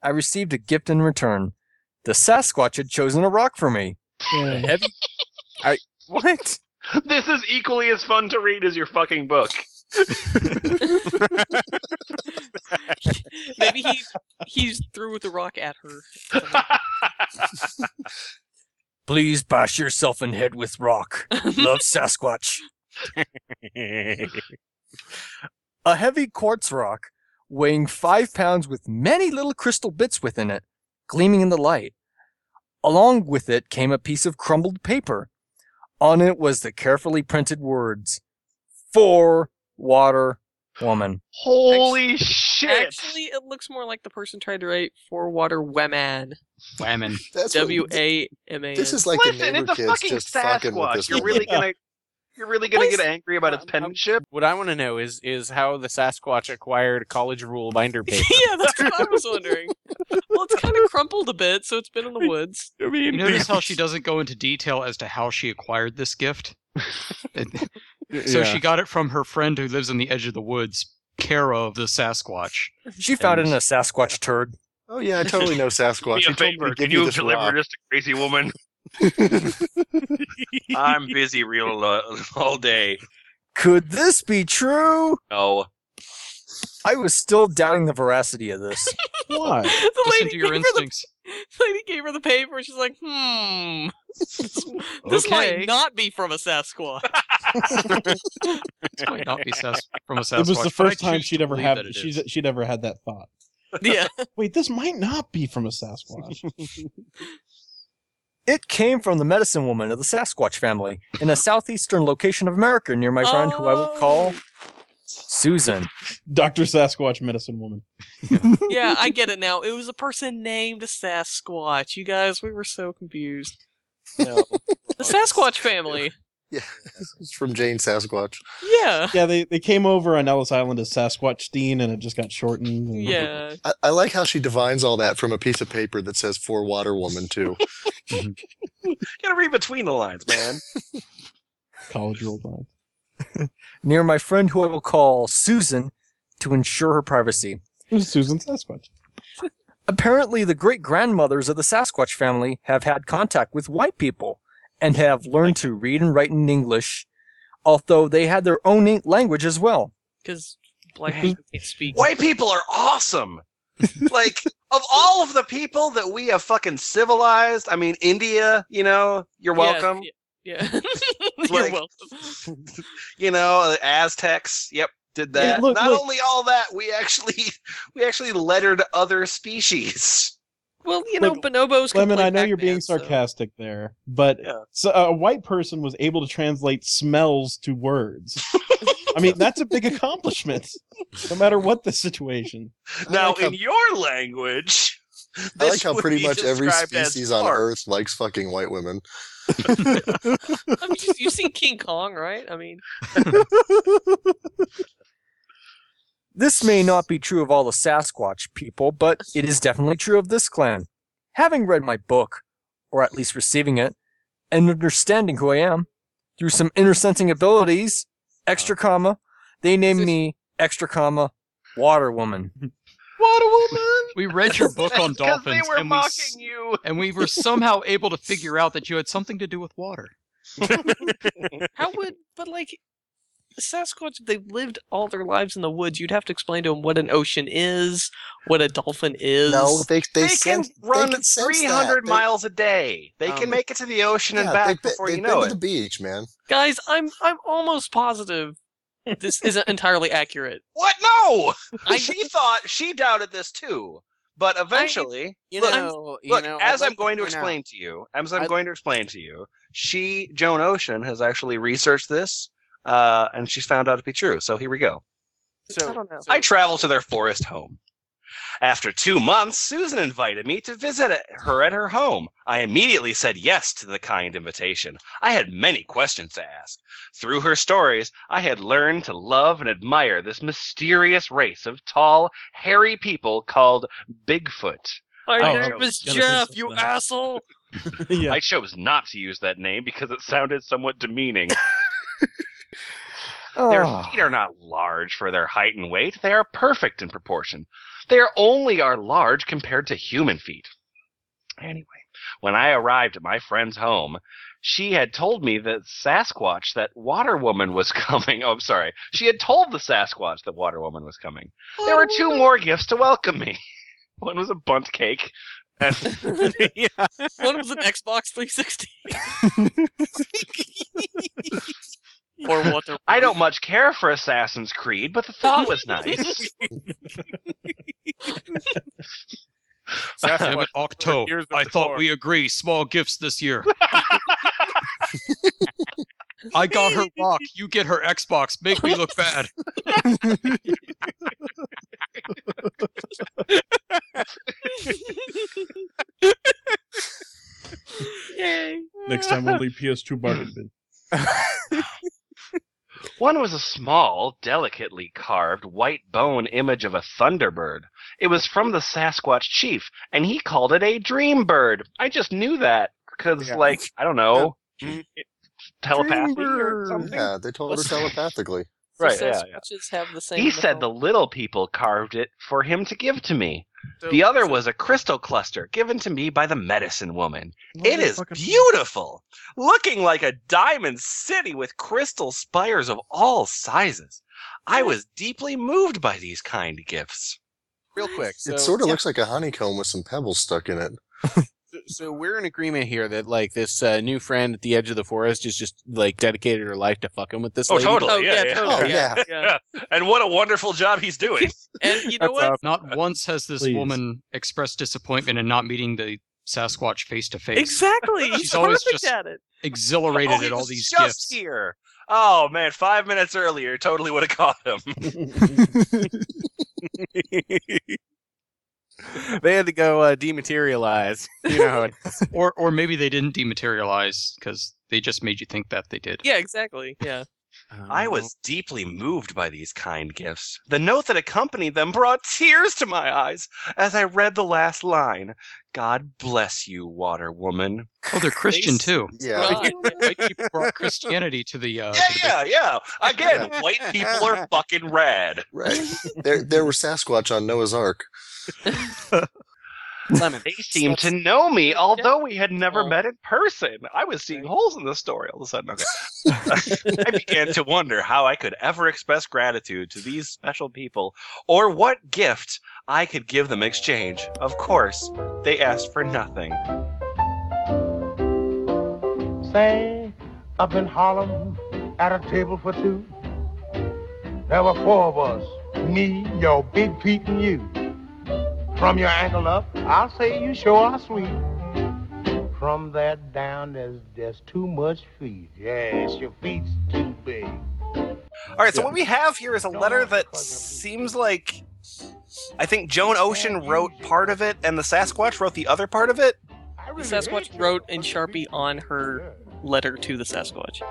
I received a gift in return. The Sasquatch had chosen a rock for me. A heavy. I what? This is equally as fun to read as your fucking book. [LAUGHS] Maybe he he threw the rock at her. [LAUGHS] Please bash yourself in head with rock. Love [LAUGHS] Sasquatch. a heavy quartz rock weighing five pounds with many little crystal bits within it, gleaming in the light. Along with it came a piece of crumbled paper. On it was the carefully printed words, For Water Woman. Holy shit! Actually, it looks more like the person tried to write for water woman. Whammon. That's what- W A M A N. This is like Listen, the neighbor it's a kids fucking just fucking with this. You're woman. really gonna [LAUGHS] you're really gonna get angry about its penmanship? What I want to know is is how the Sasquatch acquired college rule binder [LAUGHS] paper. yeah, that's what I was wondering. well, it's kind of crumpled a bit, so it's been in the woods. [LAUGHS] I mean, You notice how [LAUGHS] she doesn't go into detail as to how she acquired this gift? so she got it from her friend who lives on the edge of the woods, Kara of the Sasquatch. She found it in a Sasquatch turd. Oh yeah, I totally know Sasquatch. Me He a told me favor, to can give you you this deliver rock. this to crazy woman? I'm busy real uh, [LAUGHS] all day. Could this be true? No. I was still doubting the veracity of this. [LAUGHS] Why? the Listen to your gave her the, instincts. the [LAUGHS] lady gave her the paper, she's like, "Hmm, this, this Okay. might not be from a Sasquatch." This might not be Sas- from a Sasquatch. It was the but I first time choose to she'd ever believe have that it she's, is. she'd ever had that thought. yeah, Wait, this might not be from a Sasquatch. It came from the medicine woman of the Sasquatch family in a southeastern location of America near my friend who I will oh. call Susan. Doctor Sasquatch, medicine woman. [LAUGHS] yeah, I get it now. It was a person named Sasquatch. You guys, we were so confused. No. The Sasquatch family. [LAUGHS] Yeah, it's from Jane Sasquatch. Yeah, Yeah, they, they came over on Ellis Island as Sasquatch Steen, and it just got shortened. and- yeah. I, I like how she divines all that from a piece of paper that says "For Water Woman" too. [LAUGHS] Mm-hmm. [LAUGHS] You gotta read between the lines, man. [LAUGHS] College roll time. [LAUGHS] Near my friend who I will call Susan to ensure her privacy. It was Susan Sasquatch. Apparently, the great grandmothers of the Sasquatch family have had contact with white people and have learned to read and write in English, although they had their own language as well. Because black mm-hmm. people can't speak. White people are awesome. like of all of the people that we have fucking civilized, I mean India, you know, you're welcome. Yeah. [LAUGHS] You're welcome. [LAUGHS] you know, uh, Aztecs, yep, did Yeah, that. look, Not look. only all that, we actually [LAUGHS] we actually lettered other species. Well, you know, Look, bonobos. can Lemon, I know you're Pac-Man, being so- sarcastic there, but Yeah. so a white person was able to translate smells to words. I mean, that's a big accomplishment, no matter what the situation. [LAUGHS] Now, like how- in your language, I this like how would pretty be much every described as species on. Earth likes fucking white women. [LAUGHS] I mean, you- you've seen King Kong, right? I mean, [LAUGHS] This may not be true of all the Sasquatch people, but it is definitely true of this clan. Having read my book, or at least receiving it, and understanding who I am, through some inner sensing abilities, extra comma, they named me extra comma water woman. [LAUGHS] Water woman. We read your book on [LAUGHS] Because they dolphins, were and we, mocking s- you. and we were somehow able to figure out that you had something to do with water. [LAUGHS] how would, but like, Sasquatch, if they've lived all their lives in the woods, you'd have to explain to them what an ocean is, what a dolphin is. No, they they, They, sense, can run they can 300 that. They- miles a day. They can Um, make it to the ocean and yeah, back they've before you they've know been it. to the beach, man. Guys, I'm I'm almost positive this isn't [LAUGHS] entirely accurate. What? No! I- [LAUGHS] she thought she doubted this too, but eventually, You look, know, you know, as I'd I'm going to point out- explain to you, as I'm I'd- going to explain to you, she, Joan Ocean, has actually researched this, uh, and she's found out to be true. So here we go. So, I don't know. I travel to their forest home. After two months, Susan invited me to visit her at her home. I immediately said yes to the kind invitation. I had many questions to ask. Through her stories, I had learned to love and admire this mysterious race of tall, hairy people called Bigfoot. My Oh, name I was is Jeff, you asshole. [LAUGHS] yeah. I chose not to use that name because it sounded somewhat demeaning. [LAUGHS] Their Ah. feet are not large for their height and weight. They are perfect in proportion. They are only are large compared to human feet. Anyway, when I arrived at my friend's home, she had told me that Sasquatch, that Water Woman was [LAUGHS] coming. Oh, I'm sorry. She had told the Sasquatch that Water Woman was coming. There were two more gifts to welcome me. [LAUGHS] One was a bundt cake, and [LAUGHS] yeah. One was an Xbox 360. Or what? the- I don't much care for Assassin's Creed, but the thought was nice. [LAUGHS] Damn it, [LAUGHS] Octo. I thought we agree. Small gifts this year. [LAUGHS] I got her rock. You get her Xbox. Make me look bad. Yay. Next time we'll only PS2 bargain bin. One was a small, delicately carved white bone image of a thunderbird. It was from the Sasquatch chief, and he called it a dream bird. I just knew that because, Yeah. like, I don't know, telepathy or something. Yeah, they told her telepathically. Right, yeah, yeah. Sasquatches have the same. He said the little people carved it for him to give to me. So- The other so- was a crystal cluster given to me by the medicine woman. It is Motherfucking- beautiful, looking like a diamond city with crystal spires of all sizes. I was deeply moved by these kind gifts. Real quick. So, it sort of yeah, looks like a honeycomb with some pebbles stuck in it. [LAUGHS] so- So we're in agreement here that like this uh, new friend at the edge of the forest is just like dedicated her life to fucking with this. Oh, lady. totally. Oh yeah, yeah, yeah. totally. Oh, yeah. yeah. [LAUGHS] yeah. And what a wonderful job he's doing. [LAUGHS] And you know That's what? Not once has this Please. woman expressed disappointment in not meeting the Sasquatch face to face. Exactly. He's She's always just- at it. Exhilarated Oh, at all was these just gifts. here. Oh man, five minutes earlier, totally would have caught him. [LAUGHS] [LAUGHS] they had to go uh, dematerialize. [LAUGHS] You know, [LAUGHS] Or or maybe they didn't dematerialize because they just made you think that they did. Yeah, exactly. Yeah. I was deeply moved by these kind gifts. The note that accompanied them brought tears to my eyes as I read the last line. God bless you, water woman. Oh, they're Christian Face- too. Yeah. God. White people brought Christianity to the. Uh, Yeah, to the yeah, yeah. Again, white people are fucking rad. Right. there, there were Sasquatch on Noah's Ark. Lemon. They seemed to know me, although we had never Oh. met in person. I was seeing holes in the story all of a sudden. Okay. [LAUGHS] [LAUGHS] I began to wonder how I could ever express gratitude to these special people, or what gift I could give them in exchange. Of course, they asked for nothing. Say, up in Harlem, at a table for two, there were four of us. Me, your Big Pete, and you. From your ankle up, I'll say you sure are sweet. From that down, there's there's too much feet. Yes, your feet's too big. All right, so what we have here is a letter that seems like I think Joan Ocean wrote part of it, and the Sasquatch wrote the other part of it. The Sasquatch wrote in Sharpie on her letter to the Sasquatch.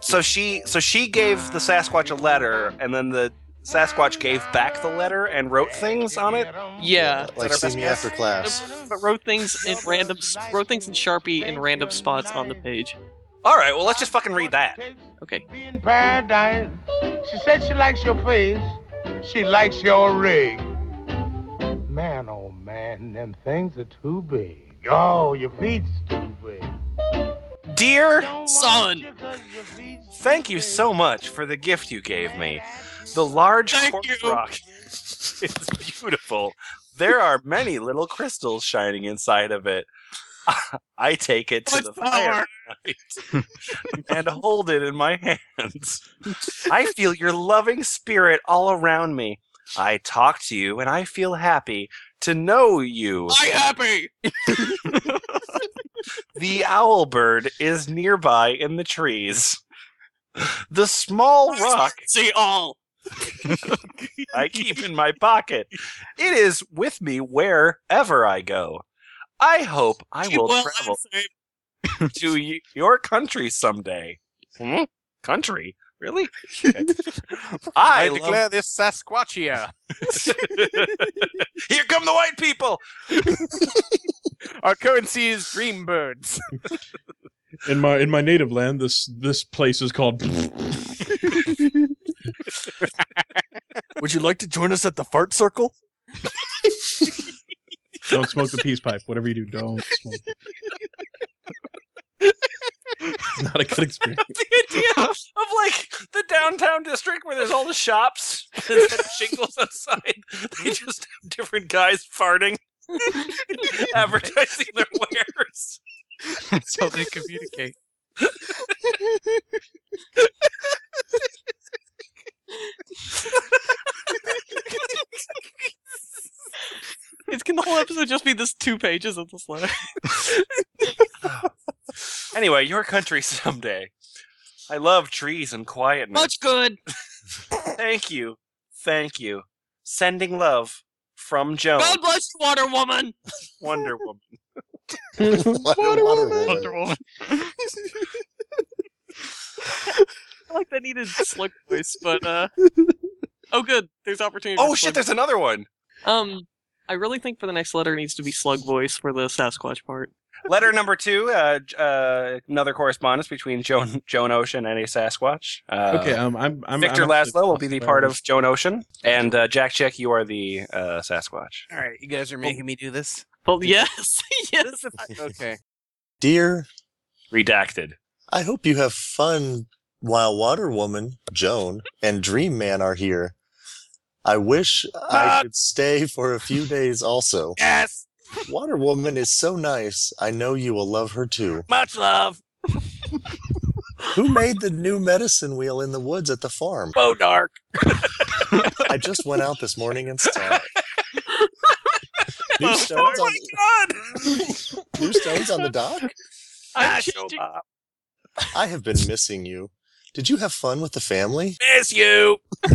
So she, so she gave the Sasquatch a letter, and then the Sasquatch gave back the letter and wrote things on it. Yeah. Like our see me after class. But wrote things in random wrote things in Sharpie in random spots on the page. All right, well let's just fucking read that. Okay. Be in paradise. She said she likes your face. She likes your rig. Man, oh man, them things are too big. Oh, your feet's too big. Dear Son. Thank you so much for the gift you gave me. The large Thank quartz you. rock is beautiful. There are many little crystals shining inside of it. [LAUGHS] I take it to the fire and hold it in my hands. I feel your loving spirit all around me. I talk to you and I feel happy to know you. I happy. [LAUGHS] The owl bird is nearby in the trees. The small rock See all. [LAUGHS] I keep in my pocket. It is with me wherever I go. I hope I will Well, travel [LAUGHS] to y- your country someday. Hmm? Country? Really? Okay. [LAUGHS] I I declare love... this Sasquatchia. Here come the white people. Our currency is dream birds. In my in my native land, this this place is called. Would you like to join us at the fart circle? Don't smoke the peace pipe. Whatever you do, don't smoke. It's not a good experience. [LAUGHS] the idea of like the downtown district where there's all the shops and then shingles outside. They just have different guys farting, [LAUGHS] advertising their wares. That's how they communicate. [LAUGHS] It's can the whole episode just be this two pages of this letter? [LAUGHS] Anyway, your country someday. I love trees and quietness. Much good. Thank you. Thank you. Sending love from Joan. God bless you, Water Woman. Wonder Woman. Water, [LAUGHS] water woman. Wonder Woman. [LAUGHS] I like that needed [LAUGHS] slug voice, but uh [LAUGHS] oh good. There's opportunity. Oh shit, there's another one. Um I really think for the next letter it needs to be slug voice for the Sasquatch part. Letter number two, uh, uh, another correspondence between Joan, Joan Ocean and a Sasquatch. Uh, Okay, um, I'm, I'm Victor I'm Laszlo will be the part of Joan Ocean, and uh, Jack Chick, you are the uh, Sasquatch. All right, you guys are making me do this. Well yes. [LAUGHS] yes. Okay. Dear, Redacted. I hope you have fun while Water Woman, Joan, and Dream Man are here. I wish I could stay for a few days also. Yes. Water Woman is so nice. I know you will love her too. Much love. Who made the new medicine wheel in the woods at the farm? Bo Dark. I just went out this morning and saw [LAUGHS] it. New Oh my on, god! new stones on the dock? Ah, I'm Bob. I have been missing you. Did you have fun with the family? Miss you. [LAUGHS]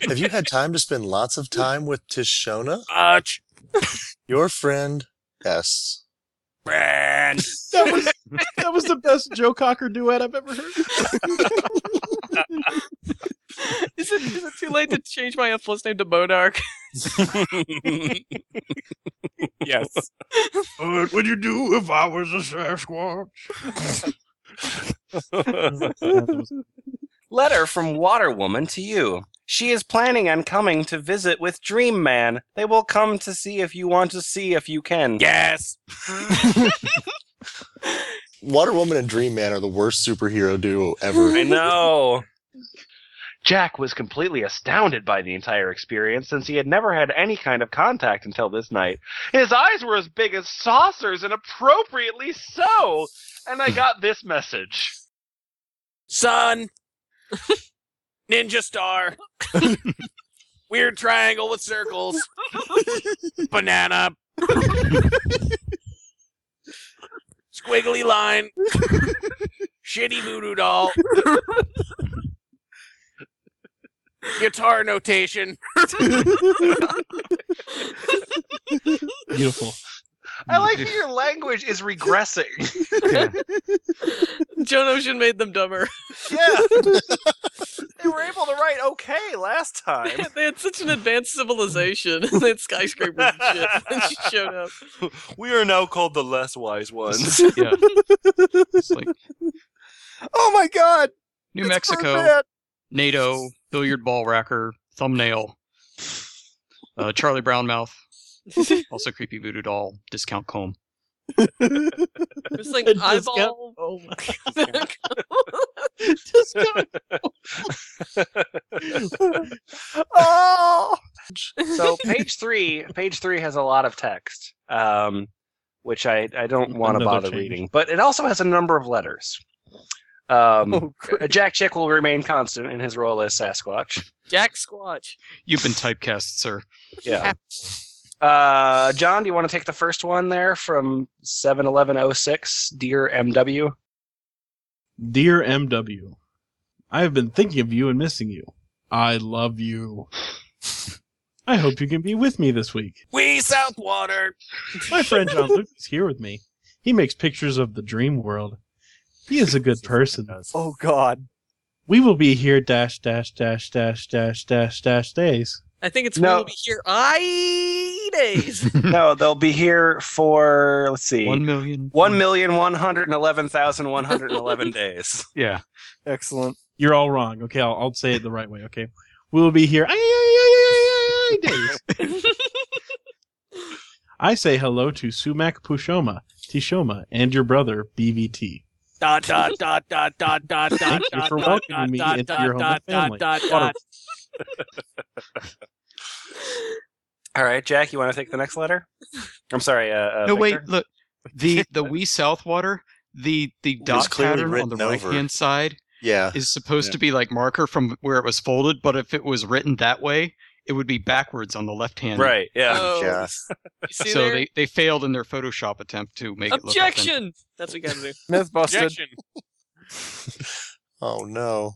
Have you had time to spend lots of time with Tishona? Much. Your friend S. Brand. That was that was the best Joe Cocker duet I've ever heard. [LAUGHS] Is it is it too late to change my plus name to Bodark? [LAUGHS] yes. What would you do if I was a Sasquatch? [LAUGHS] Letter from Water Woman to you. She is planning on coming to visit with Dream Man. They will come to see if you want to see if you can. Yes. [LAUGHS] Water Woman and Dream Man are the worst superhero duo ever. I know. [LAUGHS] Jack was completely astounded by the entire experience since he had never had any kind of contact until this night. His eyes were as big as saucers and appropriately so. And I got this message. Sun. Ninja star. Weird triangle with circles. Banana. Squiggly line. Shitty voodoo doll. Guitar notation. Beautiful. I like that your [LAUGHS] language is regressing. [LAUGHS] Joan Ocean made them dumber. Yeah. [LAUGHS] they were able to write okay last time. they had such an advanced civilization. they had skyscrapers and shit when she showed up. We are now called the less wise ones. yeah. It's like Oh my god! New It's Mexico, Corvette. NATO, billiard ball racker, thumbnail, uh, Charlie Brown mouth, also creepy voodoo doll, discount comb. [LAUGHS] It's like A [LAUGHS] discount- eyeball. Oh my [LAUGHS] oh! so page three, page three has a lot of text, um, which I, I don't want to bother change. reading, but it also has a number of letters. Um, Oh, Jack Chick will remain constant in his role as Sasquatch. Jack Squatch. You've been typecast, sir. Yeah. Uh, John, do you want to take the first one there from 71106, Dear MW? Dear MW, I have been thinking of you and missing you. I love you. I hope you can be with me this week. We Southwater. My friend John Luke is here with me. He makes pictures of the dream world. He is a good person. Oh god. We will be here dash dash dash dash dash dash dash days. I think it's No. will be here I days. [LAUGHS] no, they'll be here for, let's see, One million. 1,111,111 [LAUGHS] days. Yeah. Excellent. You're all wrong. Okay, I'll, I'll say it the right way. Okay, We will be here. Ay, days. [LAUGHS] I say hello to Sumac Pushoma, Tishoma, and your brother BVT. Dot dot dot dot dot dot dot Thank you for welcoming me into your humble dot dot family. Dot Water- dot. All right, Jack, you want to take the next letter? I'm sorry. Uh, uh, no, wait, look. The [LAUGHS] the wee south water, the the dot pattern on the right hand side Yeah. is supposed Yeah. to be like marker from where it was folded, but if it was written that way, it would be backwards on the left hand. Right. Yeah. Oh, Yeah. So there? they, they failed in their Photoshop attempt to make it look. Objection. That's what you gotta do. Myth busted. Objection. [LAUGHS] Oh no.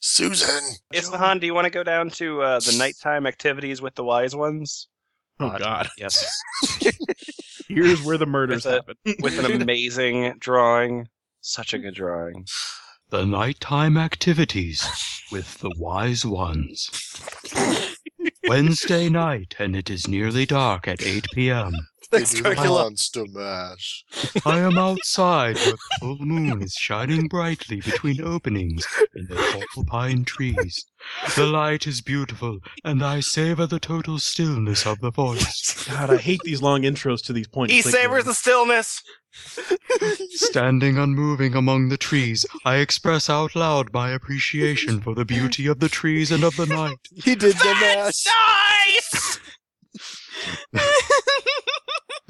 Susan. Isfahan, do you want to go down to uh, the nighttime activities with the wise ones? Oh God! Yes. [LAUGHS] Here's where the murders With a- happen. [LAUGHS] With an amazing drawing. Such a good drawing. The nighttime activities with the wise ones. [LAUGHS] Wednesday night, and it is nearly dark at 8 p.m. Thanks, Dracula. Monster mash. I am outside where the full moon is shining brightly between openings in the tall pine trees. The light is beautiful, and I savor the total stillness of the forest. [LAUGHS] God, I hate these long intros to these points. He savors the stillness. Standing unmoving among the trees, I express out loud my appreciation for the beauty of the trees and of the night. He did the [LAUGHS] mash. Nice. [LAUGHS]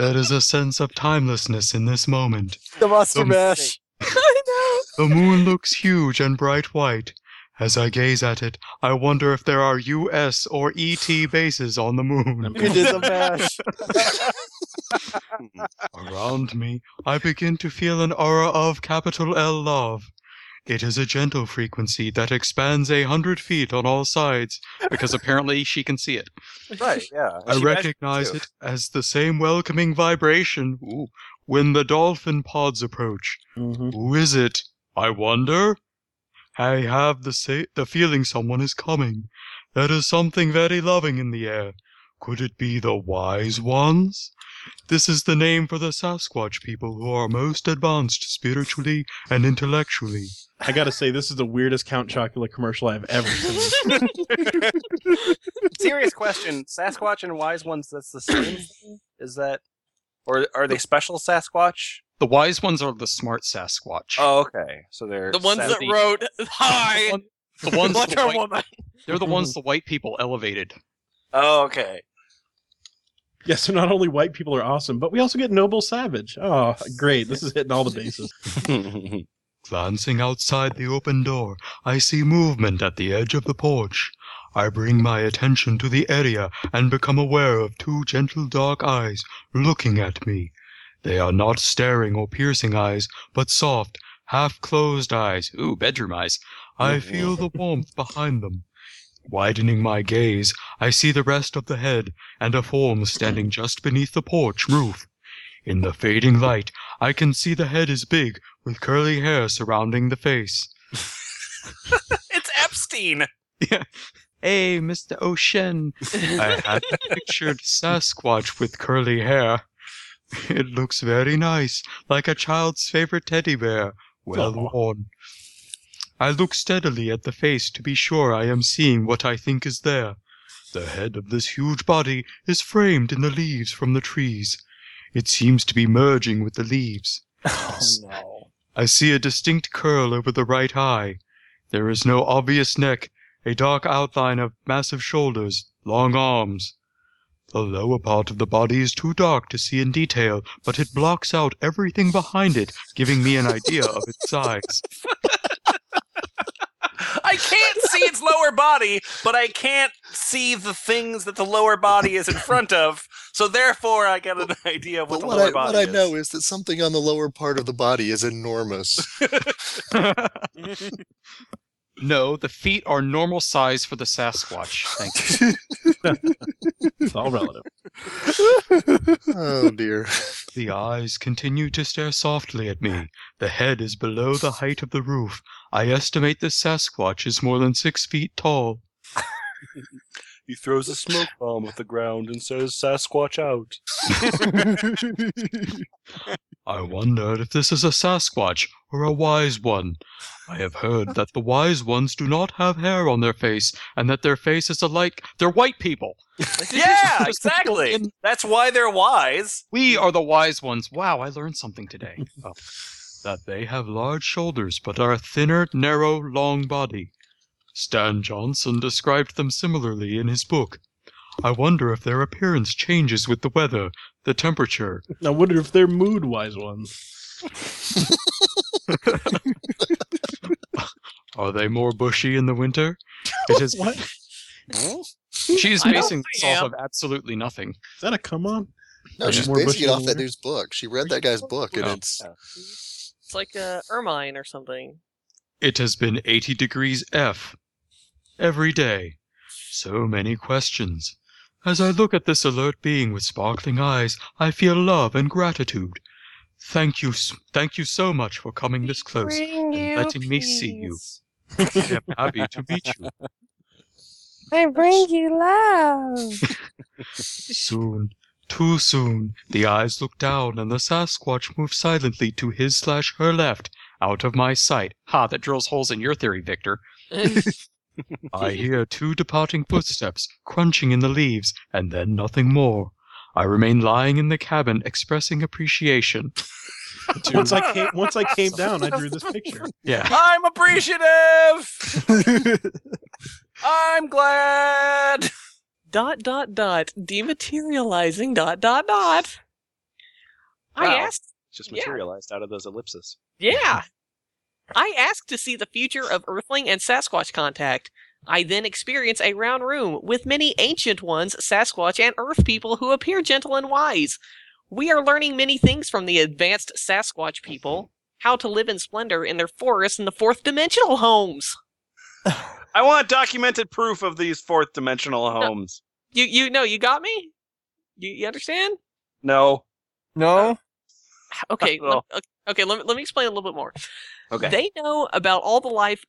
There is a sense of timelessness in this moment. The monster Um, mash. [LAUGHS] I The moon looks huge and bright white. As I gaze at it, I wonder if there are US or ET bases on the moon. It is a mash. [LAUGHS] Around me, I begin to feel an aura of capital L love. It is a gentle frequency that expands a hundred feet on all sides, because apparently she can see it. Right. Yeah. [LAUGHS] I She recognize it as the same welcoming vibration ooh, when the dolphin pods approach. Mhm. Who is it? I wonder. I have the sa- the feeling someone is coming. There is something very loving in the air. Could it be the wise ones? This is the name for the Sasquatch people who are most advanced spiritually and intellectually. I gotta say, this is the weirdest Count Chocula commercial I've ever seen. [LAUGHS] Serious question: Sasquatch and wise ones. That's the same. thing? [CLEARS THROAT] Is that, or are they special Sasquatch? The wise ones are the smart Sasquatch. Oh, okay. So they're The ones that Sasquatch- wrote [LAUGHS] "Hi, the ones [LAUGHS] the Wonder white- Woman." they're the ones mm-hmm. the white people elevated. Oh, okay. Yeah, so not only white people are awesome, but we also get Noble Savage. Oh, great. This is hitting all the bases. [LAUGHS] [LAUGHS] Glancing outside the open door, I see movement at the edge of the porch. I bring my attention to the area and become aware of two gentle dark eyes looking at me. They are not staring or piercing eyes, but soft, half-closed eyes. Ooh, bedroom eyes. I feel the warmth behind them. Widening my gaze, I see the rest of the head and a form standing just beneath the porch roof. In the fading light, I can see the head is big, with curly hair surrounding the face. [LAUGHS] it's Epstein. Yeah. Hey, Mr. Ocean. I had pictured Sasquatch with curly hair. It looks very nice, like a child's favorite teddy bear, well worn. I look steadily at the face to be sure I am seeing what I think is there. The head of this huge body is framed in the leaves from the trees. It seems to be merging with the leaves. Oh, no. I see a distinct curl over the right eye. There is no obvious neck, a dark outline of massive shoulders, long arms. The lower part of the body is too dark to see in detail, but it blocks out everything behind it, giving me an idea of its size. [LAUGHS] I can't see its lower body, but I can't see the things that the lower body is in front of. So therefore, I get an idea of what But the what lower I, body what I know is that something on the lower part of the body is enormous. [LAUGHS] [LAUGHS] No, the feet are normal size for the Sasquatch. Thank you. [LAUGHS] It's all relative. oh dear. The eyes continue to stare softly at me. The head is below the height of the roof. I estimate the Sasquatch is more than six feet tall. [LAUGHS] He throws a smoke bomb at the ground and says, "Sasquatch out." [LAUGHS] I wondered if this is a Sasquatch or a wise one. I have heard that the wise ones do not have hair on their face, and that their face is alike. They're white people. Yeah, exactly. That's why they're wise. We are the wise ones. Wow, I learned something today. [LAUGHS] Oh. That they have large shoulders, but are a thinner, narrow, long body. Stan Johnson described them similarly in his book. I wonder if their appearance changes with the weather, the temperature. I wonder if they're mood wise ones. [LAUGHS] Are they more bushy in the winter? It is. What? She's I basing this off of absolutely nothing. Is that a come on? No, Are she's more basing bushy it off that dude's book. She read that guy's book, and Oh. it's It's like uh, ermine or something. It has been 80 degrees F every day. So many questions. As I look at this alert being with sparkling eyes, I feel love and gratitude. Thank you, thank you so much for coming this close and letting me see you. I am happy to meet you. [LAUGHS] I bring you love. [LAUGHS] Soon, too soon, the eyes look down and the Sasquatch moves silently to his slash her left, out of my sight. Ha, that drills holes in your theory, Victor. [LAUGHS] I hear two departing footsteps crunching in the leaves, and then nothing more. I remain lying in the cabin, expressing appreciation. [LAUGHS] Once I came, once I came down, I drew this picture. Yeah. I'm appreciative. [LAUGHS] I'm glad. dot dot dot dematerializing dot dot dot. I asked. Just Yeah. materialized out of those ellipses. Yeah. I ask to see the future of Earthling and Sasquatch contact. I then experience a round room with many ancient ones, Sasquatch and Earth people who appear gentle and wise. We are learning many things from the advanced Sasquatch people, how to live in splendor in their forests and the fourth dimensional homes. [LAUGHS] I want documented proof of these fourth dimensional homes. You you know you got me? You, you understand? No. No. Okay, [LAUGHS] Well. let, okay, let me, let me explain a little bit more. Okay. They know about all the life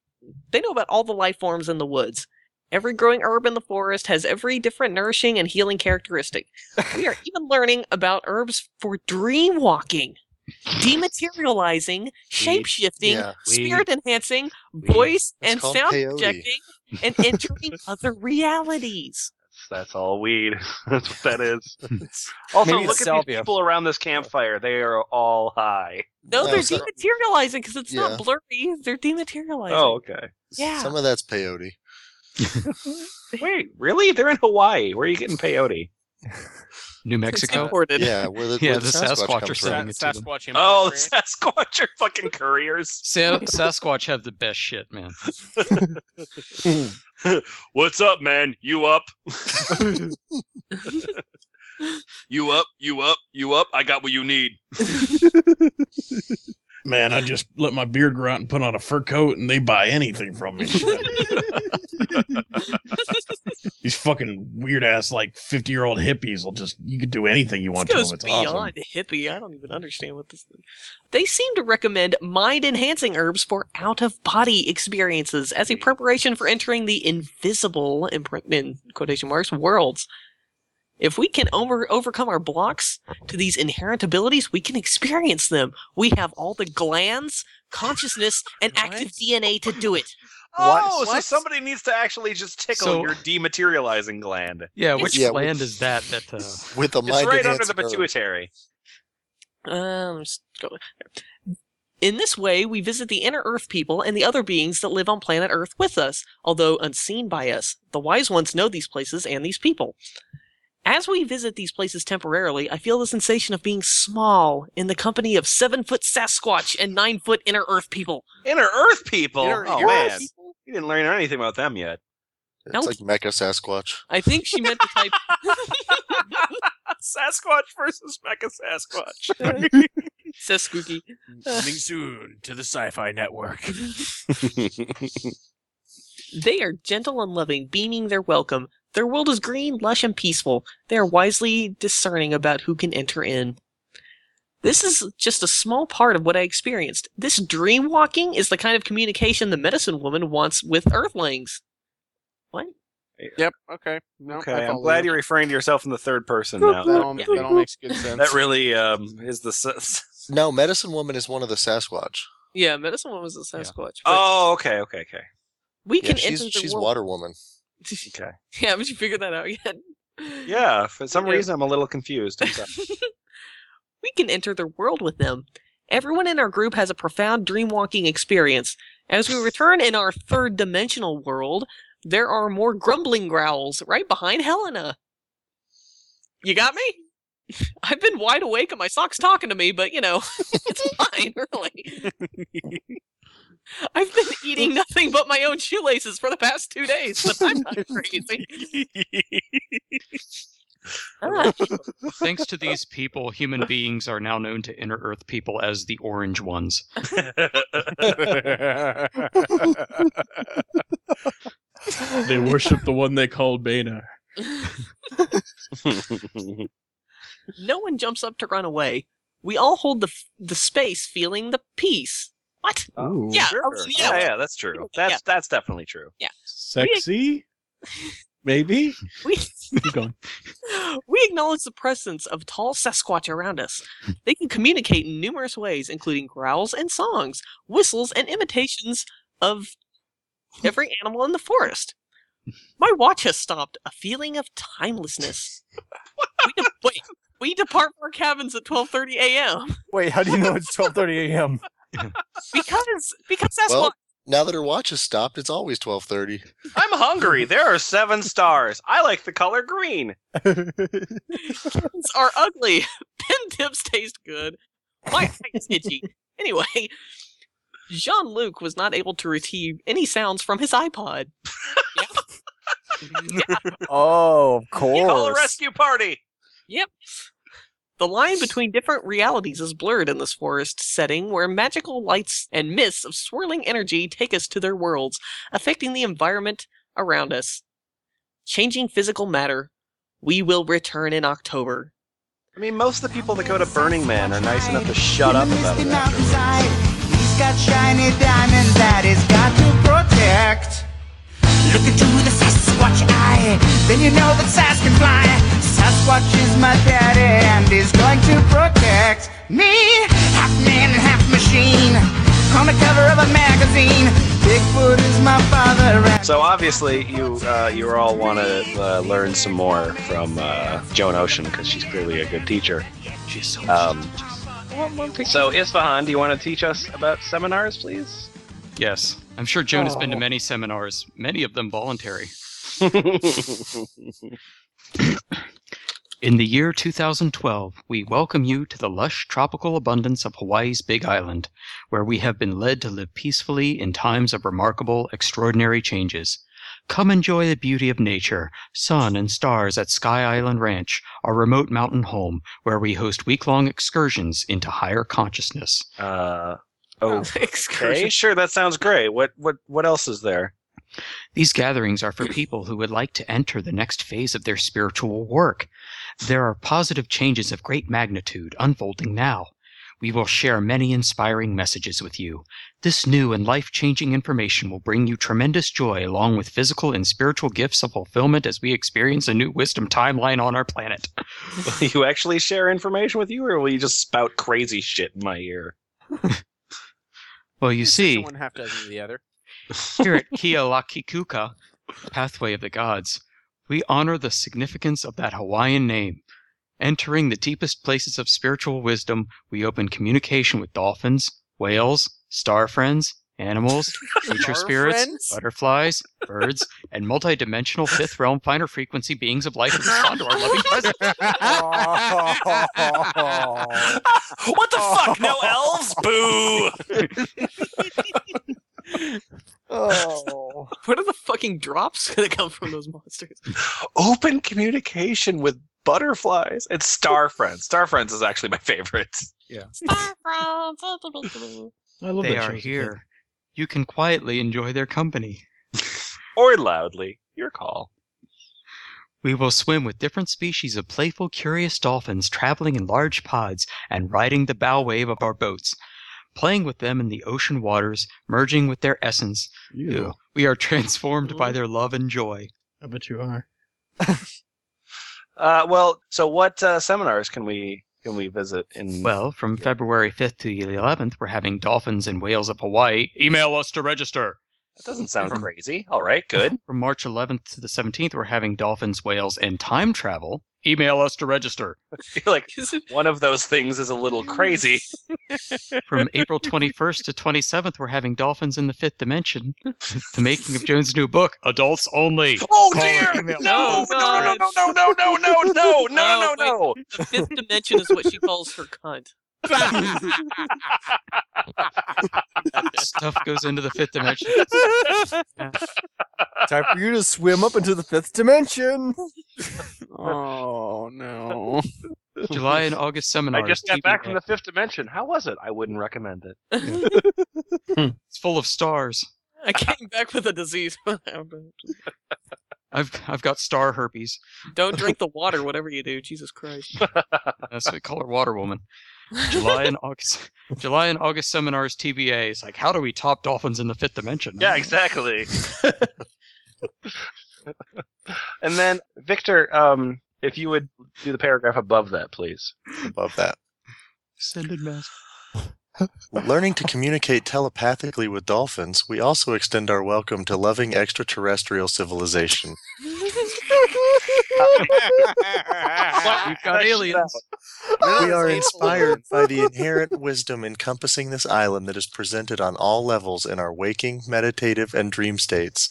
they know about all the life forms in the woods. Every growing herb in the forest has every different nourishing and healing characteristic. [LAUGHS] We are even learning about herbs for dream walking, dematerializing, shape shifting, yeah. spirit enhancing, voice and sound peyote. projecting, and entering [LAUGHS] other realities. That's all weed. [LAUGHS] That's what that is. [LAUGHS] also, Maybe look at salvia. these people around this campfire. They are all high. No, No, they're so- dematerializing because it's Yeah. not blurry. They're dematerializing. Oh, okay. Yeah. some of that's peyote. [LAUGHS] Wait, really? They're in Hawaii. Where are you getting peyote? [LAUGHS] New Mexico? imported. Yeah, where the, [LAUGHS] Yeah, where the Sasquatch, Sasquatch are from. sending it to them. Sasquatch. Oh, Montreal. [LAUGHS] Sasquatch are fucking couriers. Sa- Sasquatch have the best shit, man. What's up, man? You up? you up? You up? You up? I got what you need. Man, I just let my beard grow out and put on a fur coat, and they buy anything from me. [LAUGHS] These fucking weird ass like fifty year old hippies will just you could do anything you want This to goes them. It's beyond awesome. hippie. I don't even understand what this. They seem to recommend mind-enhancing herbs for out-of-body experiences as a preparation for entering the invisible in, in quotation marks, worlds. If we can over overcome our blocks to these inherent abilities, we can experience them. We have all the glands, consciousness, and active DNA to do it. Oh, so What? somebody needs to actually just tickle So- your dematerializing gland. Yeah, which Yeah, land which- is that? That uh, [LAUGHS] With the It's right under the pituitary. Um, let's go. In this way, we visit the inner Earth people and the other beings that live on planet Earth with us, although unseen by us. The wise ones know these places and these people. As we visit these places temporarily, I feel the sensation of being small in the company of seven foot Sasquatch and nine foot inner Earth people. Inner Earth people. Inner oh Earth man, people? you didn't learn anything about them yet. It's Nope. like Mecha Sasquatch. I think she meant to type. [LAUGHS] Sasquatch versus Mecha Sasquatch. [LAUGHS] Says Spooky. Coming soon to the Sci-Fi Network. [LAUGHS] They are gentle and loving, beaming their welcome. Their world is green, lush, and peaceful. They are wisely discerning about who can enter in. This is just a small part of what I experienced. This dream walking is the kind of communication the medicine woman wants with Earthlings. What? Yep. Okay. No, Okay, I I'm glad you. you're referring to yourself in the third person That now. all, that all makes good [LAUGHS] sense. That really um, is the s- No, Medicine Woman is one of the Sasquatch. Yeah, Medicine Woman was a Sasquatch. but Oh, okay, okay, okay. we Yeah, can she's enter the she's world. Water Woman. Okay. [LAUGHS] Yeah, haven't you figured that out yet? Yeah, for some Yeah. reason I'm a little confused. [LAUGHS] We can enter their world with them. Everyone in our group has a profound dreamwalking experience. As we [LAUGHS] return in our third dimensional world, there are more grumbling growls right behind Helena. You got me? I've been wide awake and my sock's talking to me, but you know, it's fine, really. I've been eating [LAUGHS] nothing but my own shoelaces for the past two days, but I'm not [LAUGHS] crazy. Ah. [LAUGHS] Thanks to these people, human beings are now known to Inner Earth people as the Orange Ones. They worship the one they called Bana. No one jumps up to run away. We all hold the f- the space, feeling the peace. What? Ooh. Yeah, oh, Sure. oh, yeah, yeah, that's true. That's Yeah. that's definitely true. Yeah. Sexy? [LAUGHS] Maybe? We [LAUGHS] Keep going. [LAUGHS] we acknowledge the presence of tall Sasquatch around us. They can communicate in numerous ways, including growls and songs, whistles and imitations of every animal in the forest. My watch has stopped. A feeling of timelessness. we de- wait, we depart from our cabins at 12:30 a.m. Wait, how do you know it's 12:30 a.m.? Because because that's Well, what now that her watch has stopped, it's always twelve thirty. I'm hungry. There are seven stars. I like the color green. kittens are ugly. [LAUGHS] Pen tips taste good. My eye is itchy. Anyway, Jean Luc was not able to retrieve any sounds from his iPod. [LAUGHS] Oh, of course. Call a rescue party. Yep. The line between different realities is blurred in this forest setting where magical lights and mists of swirling energy take us to their worlds, affecting the environment around us. Changing physical matter. We will return in October. I mean, most of the people that go to Burning Man are nice enough to shut up about it. He's got shiny diamonds that he's got to protect. Look into the Sasquatch eye, then you know that Sas can fly. Sasquatch is my daddy, and he's going to protect me. Half man and half machine, on the cover of a magazine. Bigfoot is my father. And So obviously, you uh, you all want to uh, learn some more from uh, Joan Ocean because she's clearly a good teacher. She's so Um, so Isfahan, do you want to teach us about seminars, please? Yes, I'm sure Joan has been to Oh. many seminars, many of them voluntary. [LAUGHS] In the year 2012, we welcome you to the lush tropical abundance of Hawaii's Big Island, where we have been led to live peacefully in times of remarkable, extraordinary changes. Come enjoy the beauty of nature, sun and stars at Sky Island Ranch, our remote mountain home, where we host week-long excursions into higher consciousness. Uh, [LAUGHS] oh, okay, sure, that sounds great. What what what else is there? These gatherings are for people who would like to enter the next phase of their spiritual work. There are positive changes of great magnitude unfolding now. We will share many inspiring messages with you. This new and life changing information will bring you tremendous joy along with physical and spiritual gifts of fulfillment as we experience a new wisdom timeline on our planet. [LAUGHS] Will you actually share information with you, or will you just spout crazy shit in my ear? [LAUGHS] Well, you see, One half dozen of the other. Here at Kealakekua, Pathway of the Gods, we honor the significance of that Hawaiian name. Entering the deepest places of spiritual wisdom, we open communication with dolphins, whales, star friends, animals, [LAUGHS] future spirits, friends? butterflies, birds, and multidimensional [LAUGHS] fifth realm finer frequency beings of light who respond to our loving [LAUGHS] presence. what the fuck? No elves? Boo! Oh. [LAUGHS] What are the fucking drops gonna come from those monsters? Open communication with butterflies and star friends. Star friends is actually my favorite. Yeah. Star Friends. I love they that are show. here. You can quietly enjoy their company. [LAUGHS] Or loudly. Your call. We will swim with different species of playful, curious dolphins traveling in large pods and riding the bow wave of our boats. Playing with them in the ocean waters, merging with their essence, Ew. we are [LAUGHS] transformed by their love and joy. I bet you are. [LAUGHS] Uh, well, so what uh, seminars can we can we visit in? Well, from February 5th to the 11th, we're having dolphins and whales of Hawaii. Email us to register. That doesn't sound crazy. All right, good. [LAUGHS] From March 11th to the 17th, we're having dolphins, whales, and time travel. Email us to register. I feel like [LAUGHS] one of those things is a little crazy. [LAUGHS] From April 21st to 27th, we're having dolphins in the fifth dimension. the making of Joan's new book, Adults Only. Oh Call or dear! email- oh, No, no, no, no, no, no, no, no, no, no, no, no. The fifth dimension is what she calls her cunt. Stuff goes into the fifth dimension. [LAUGHS] Time for you to swim up into the fifth dimension. Oh no. July and August seminars. I just got back from the fifth dimension. How was it? I wouldn't recommend it. [LAUGHS] It's full of stars. I came back with a disease. [LAUGHS] I've I've got star herpes. Don't drink the water, whatever you do. Jesus Christ. That's what we call her Water Woman. July and [LAUGHS] August. July and August seminars TBA. It's like, how do we top dolphins in the fifth dimension? Yeah, exactly. [LAUGHS] and then Victor, um, if you would do the paragraph above that, please. Above that. Extended mass. [LAUGHS] Learning to communicate telepathically with dolphins, we also extend our welcome to loving extraterrestrial civilization. We've got aliens. We are inspired by the inherent wisdom encompassing this island that is presented on all levels in our waking, meditative, and dream states.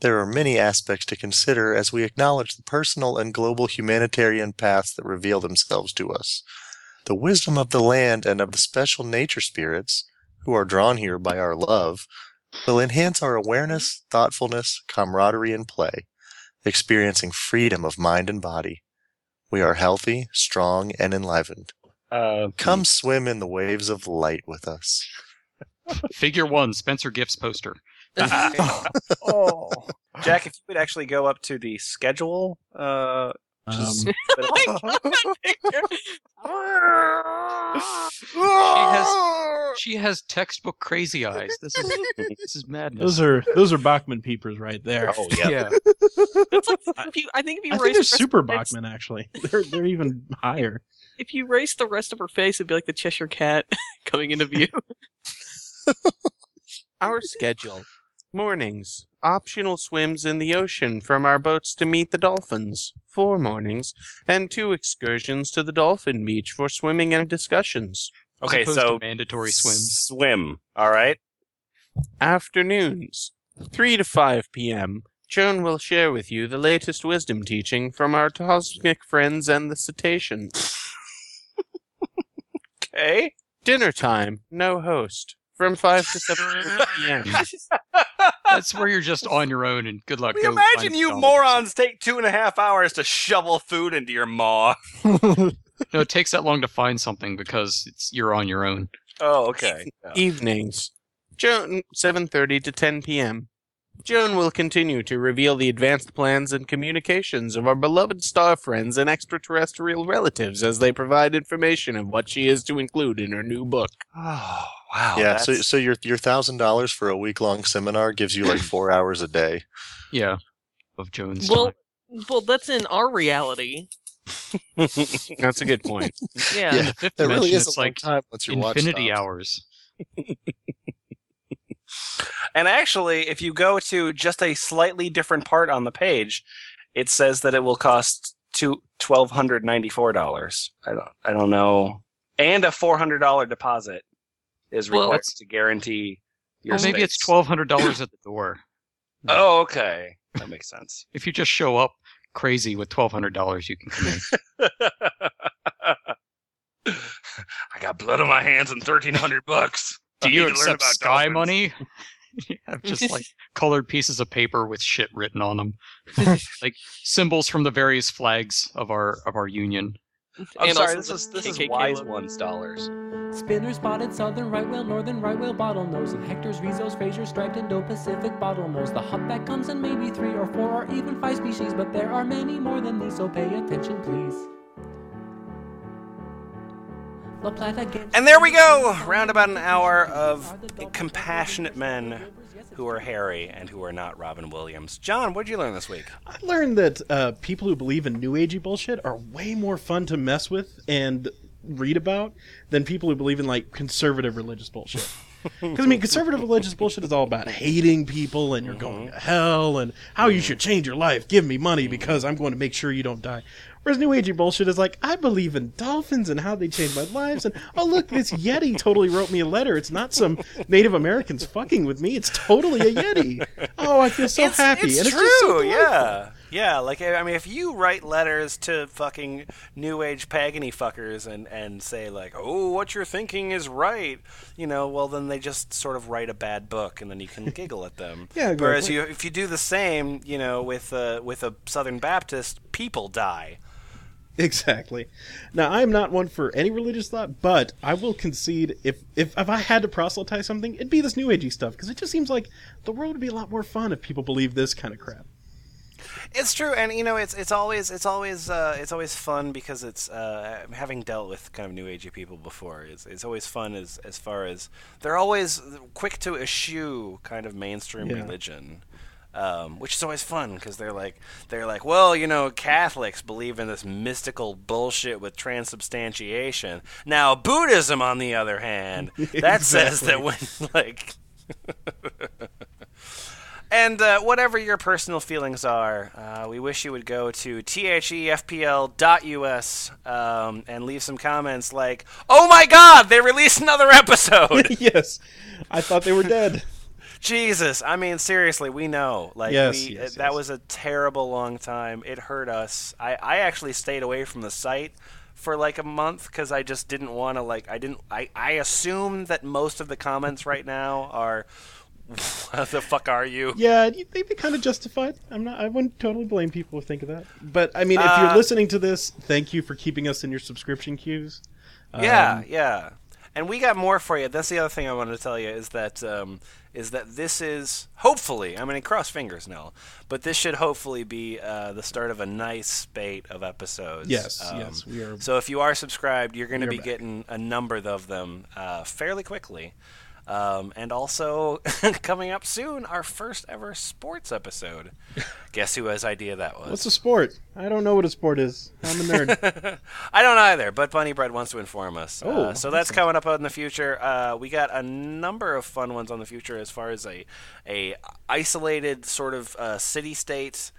There are many aspects to consider as we acknowledge the personal and global humanitarian paths that reveal themselves to us. The wisdom of the land and of the special nature spirits, who are drawn here by our love, will enhance our awareness, thoughtfulness, camaraderie, and play, experiencing freedom of mind and body. We are healthy, strong, and enlivened. Uh, Come swim in the waves of light with us. Figure one, Spencer Gifts poster. [LAUGHS] [LAUGHS] Oh. Jack, if you would actually go up to the schedule, uh, which is- [LAUGHS] She has [LAUGHS] she has textbook crazy eyes. This is [LAUGHS] this is madness. Those are those are Bachmann peepers right there. Oh yeah. [LAUGHS] It's like if you, I think if you I think they're the super of her face- Bachmann actually. They're they're even higher. if you raise the rest of her face, it'd be like the Cheshire Cat coming into view. Our schedule. Mornings. Optional swims in the ocean from our boats to meet the dolphins. Four mornings. And two excursions to the dolphin beach for swimming and discussions. As okay, so mandatory swims. swim. All right. Afternoons. 3 to 5 p.m. Joan will share with you the latest wisdom teaching from our cosmic friends and the cetaceans. [LAUGHS] Okay. Dinner time. No host. From 5 to 7 p.m. [LAUGHS] That's where you're just on your own and good luck. We go imagine you some- morons take two and a half hours to shovel food into your maw. [LAUGHS] [LAUGHS] No, it takes that long to find something because it's you're on your own. Oh, okay. Evenings. Joan 7:30 to 10 p.m. Joan will continue to reveal the advanced plans and communications of our beloved star friends and extraterrestrial relatives as they provide information of what she is to include in her new book. Oh, wow. yeah, so that's- so your your thousand dollars for a week long seminar gives you like four hours a day. Yeah. Of Joan's. well, well, that's in our reality. [LAUGHS] That's a good point. Yeah. In the fifth There really is a like time once your watch infinity hours. And actually, if you go to just a slightly different part on the page, it says that it will cost two twelve hundred ninety four dollars. I don't I don't know. And a four hundred dollar deposit is Well, required that's- to guarantee your Or maybe it's twelve hundred dollars at the door. Oh, okay. That makes sense. If you just show up crazy with twelve hundred dollars, you can come in. [LAUGHS] I got blood on my hands and thirteen hundred bucks. Do I you need to learn accept about sky dolphins. money? [LAUGHS] [LAUGHS] you have just like colored pieces of paper with shit written on them, like symbols from the various flags of our of our union. I'm And sorry. This is this is KKK wise logo. ones dollars. Spinner spotted southern right whale, northern right whale, bottlenose, and Hector's, Risso's, Fraser, striped Indo-Pacific bottlenose. The humpback comes in maybe three or four or even five species, but there are many more than these, so pay attention, please. La Plata Games- And there we go! Round about an hour of compassionate men who are hairy and who are not Robin Williams. John, what did you learn this week? I learned that uh, people who believe in new agey bullshit are way more fun to mess with and read about than people who believe in like conservative religious bullshit. [LAUGHS] Because I mean, conservative religious bullshit is all about hating people and you're going to mm-hmm. hell and how you should change your life. Give me money mm-hmm. because I'm going to make sure you don't die. Whereas New Agey bullshit is like, I believe in dolphins and how they change my lives. And oh, look, this Yeti totally wrote me a letter. It's not some Native Americans fucking with me. It's totally a Yeti. Oh, I feel so it's, happy. It's and true, it's just so yeah. Yeah, like I mean, if you write letters to fucking new age pagany fuckers and and say like, "Oh, what you're thinking is right," you know, well then they just sort of write a bad book, and then you can giggle at them. [LAUGHS] Yeah, Whereas you, if you do the same, you know, with uh, with a Southern Baptist, people die. Exactly. Now, I'm not one for any religious thought, but I will concede if if, if I had to proselytize something, it'd be this new agey stuff because it just seems like the world would be a lot more fun if people believe this kind of crap. It's true, and you know, it's it's always it's always uh, it's always fun because it's uh, having dealt with kind of new agey people before. It's, it's always fun as as far as they're always quick to eschew kind of mainstream Yeah. religion. Um, which is always fun because they're like they're like well you know Catholics believe in this mystical bullshit with transubstantiation now Buddhism on the other hand that says that when [LAUGHS] like [LAUGHS] And uh, whatever your personal feelings are, uh, we wish you would go to thefpl.us um, and leave some comments like, "Oh my God, they released another episode." [LAUGHS] yes, I thought they were dead. [LAUGHS] Jesus, I mean seriously, we know. Like Yes, we, yes, that was a terrible long time. It hurt us. I, I actually stayed away from the site for like a month because I just didn't want to like I didn't I I assume that most of the comments right now are [LAUGHS] what the fuck are you? Yeah, they'd be kind of justified. I'm not. I wouldn't totally blame people who think of that. But I mean, if Uh, you're listening to this, thank you for keeping us in your subscription queues. Yeah, Um, yeah. And we got more for you. That's the other thing I wanted to tell you is that um, is that this is hopefully. I mean, cross fingers now, but this should hopefully be uh, the start of a nice spate of episodes. Yes, Um, yes, we are- So if you are subscribed, you're going to be back. getting a number of them uh, fairly quickly. Um, and also [LAUGHS] coming up soon, our first ever sports episode. [LAUGHS] Guess who has idea that was? What's a sport? I don't know what a sport is. I'm a nerd. [LAUGHS] I don't either, but Bunny Bread wants to inform us. Oh, uh, so that's coming up in the future. Uh, we got a number of fun ones on the future as far as a a isolated sort of uh, city state.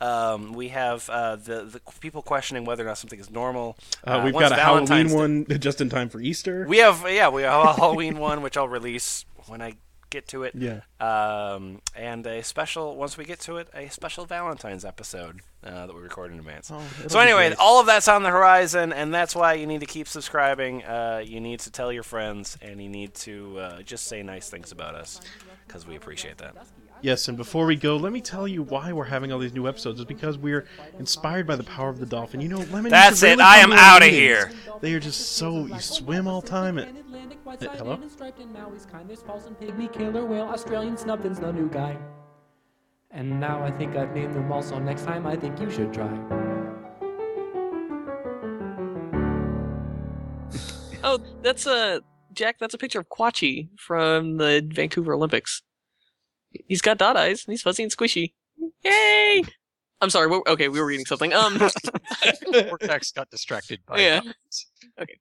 Um, we have uh, the the people questioning whether or not something is normal. Uh, we've got a Halloween Day- one [LAUGHS] just in time for Easter. We have yeah, we have a Halloween one which I'll release when I get to it. Yeah. Um, and a special once we get to it, a special Valentine's episode uh, that we record in advance. Oh, so anyway, all of that's on the horizon, and that's why you need to keep subscribing. Uh, you need to tell your friends, and you need to uh, just say nice things about us because we appreciate that. Yes, and before we go, let me tell you why we're having all these new episodes. Is because we're inspired by the power of the dolphin. You know, lemon. That's it. I am out of here. They are just so you swim all time. And, White Uh, hello? and striped and Maui's kind. There's false and pygmy killer whale. Australian snubfin's the new guy. And now I think I've named them all. So next time I think you should try. Oh, that's a Jack. That's a picture of Quatchi from the Vancouver Olympics. He's got dot eyes. and He's fuzzy and squishy. Yay! I'm sorry. we okay, we were reading something. Um, [LAUGHS] Vortex got distracted by yeah. Okay.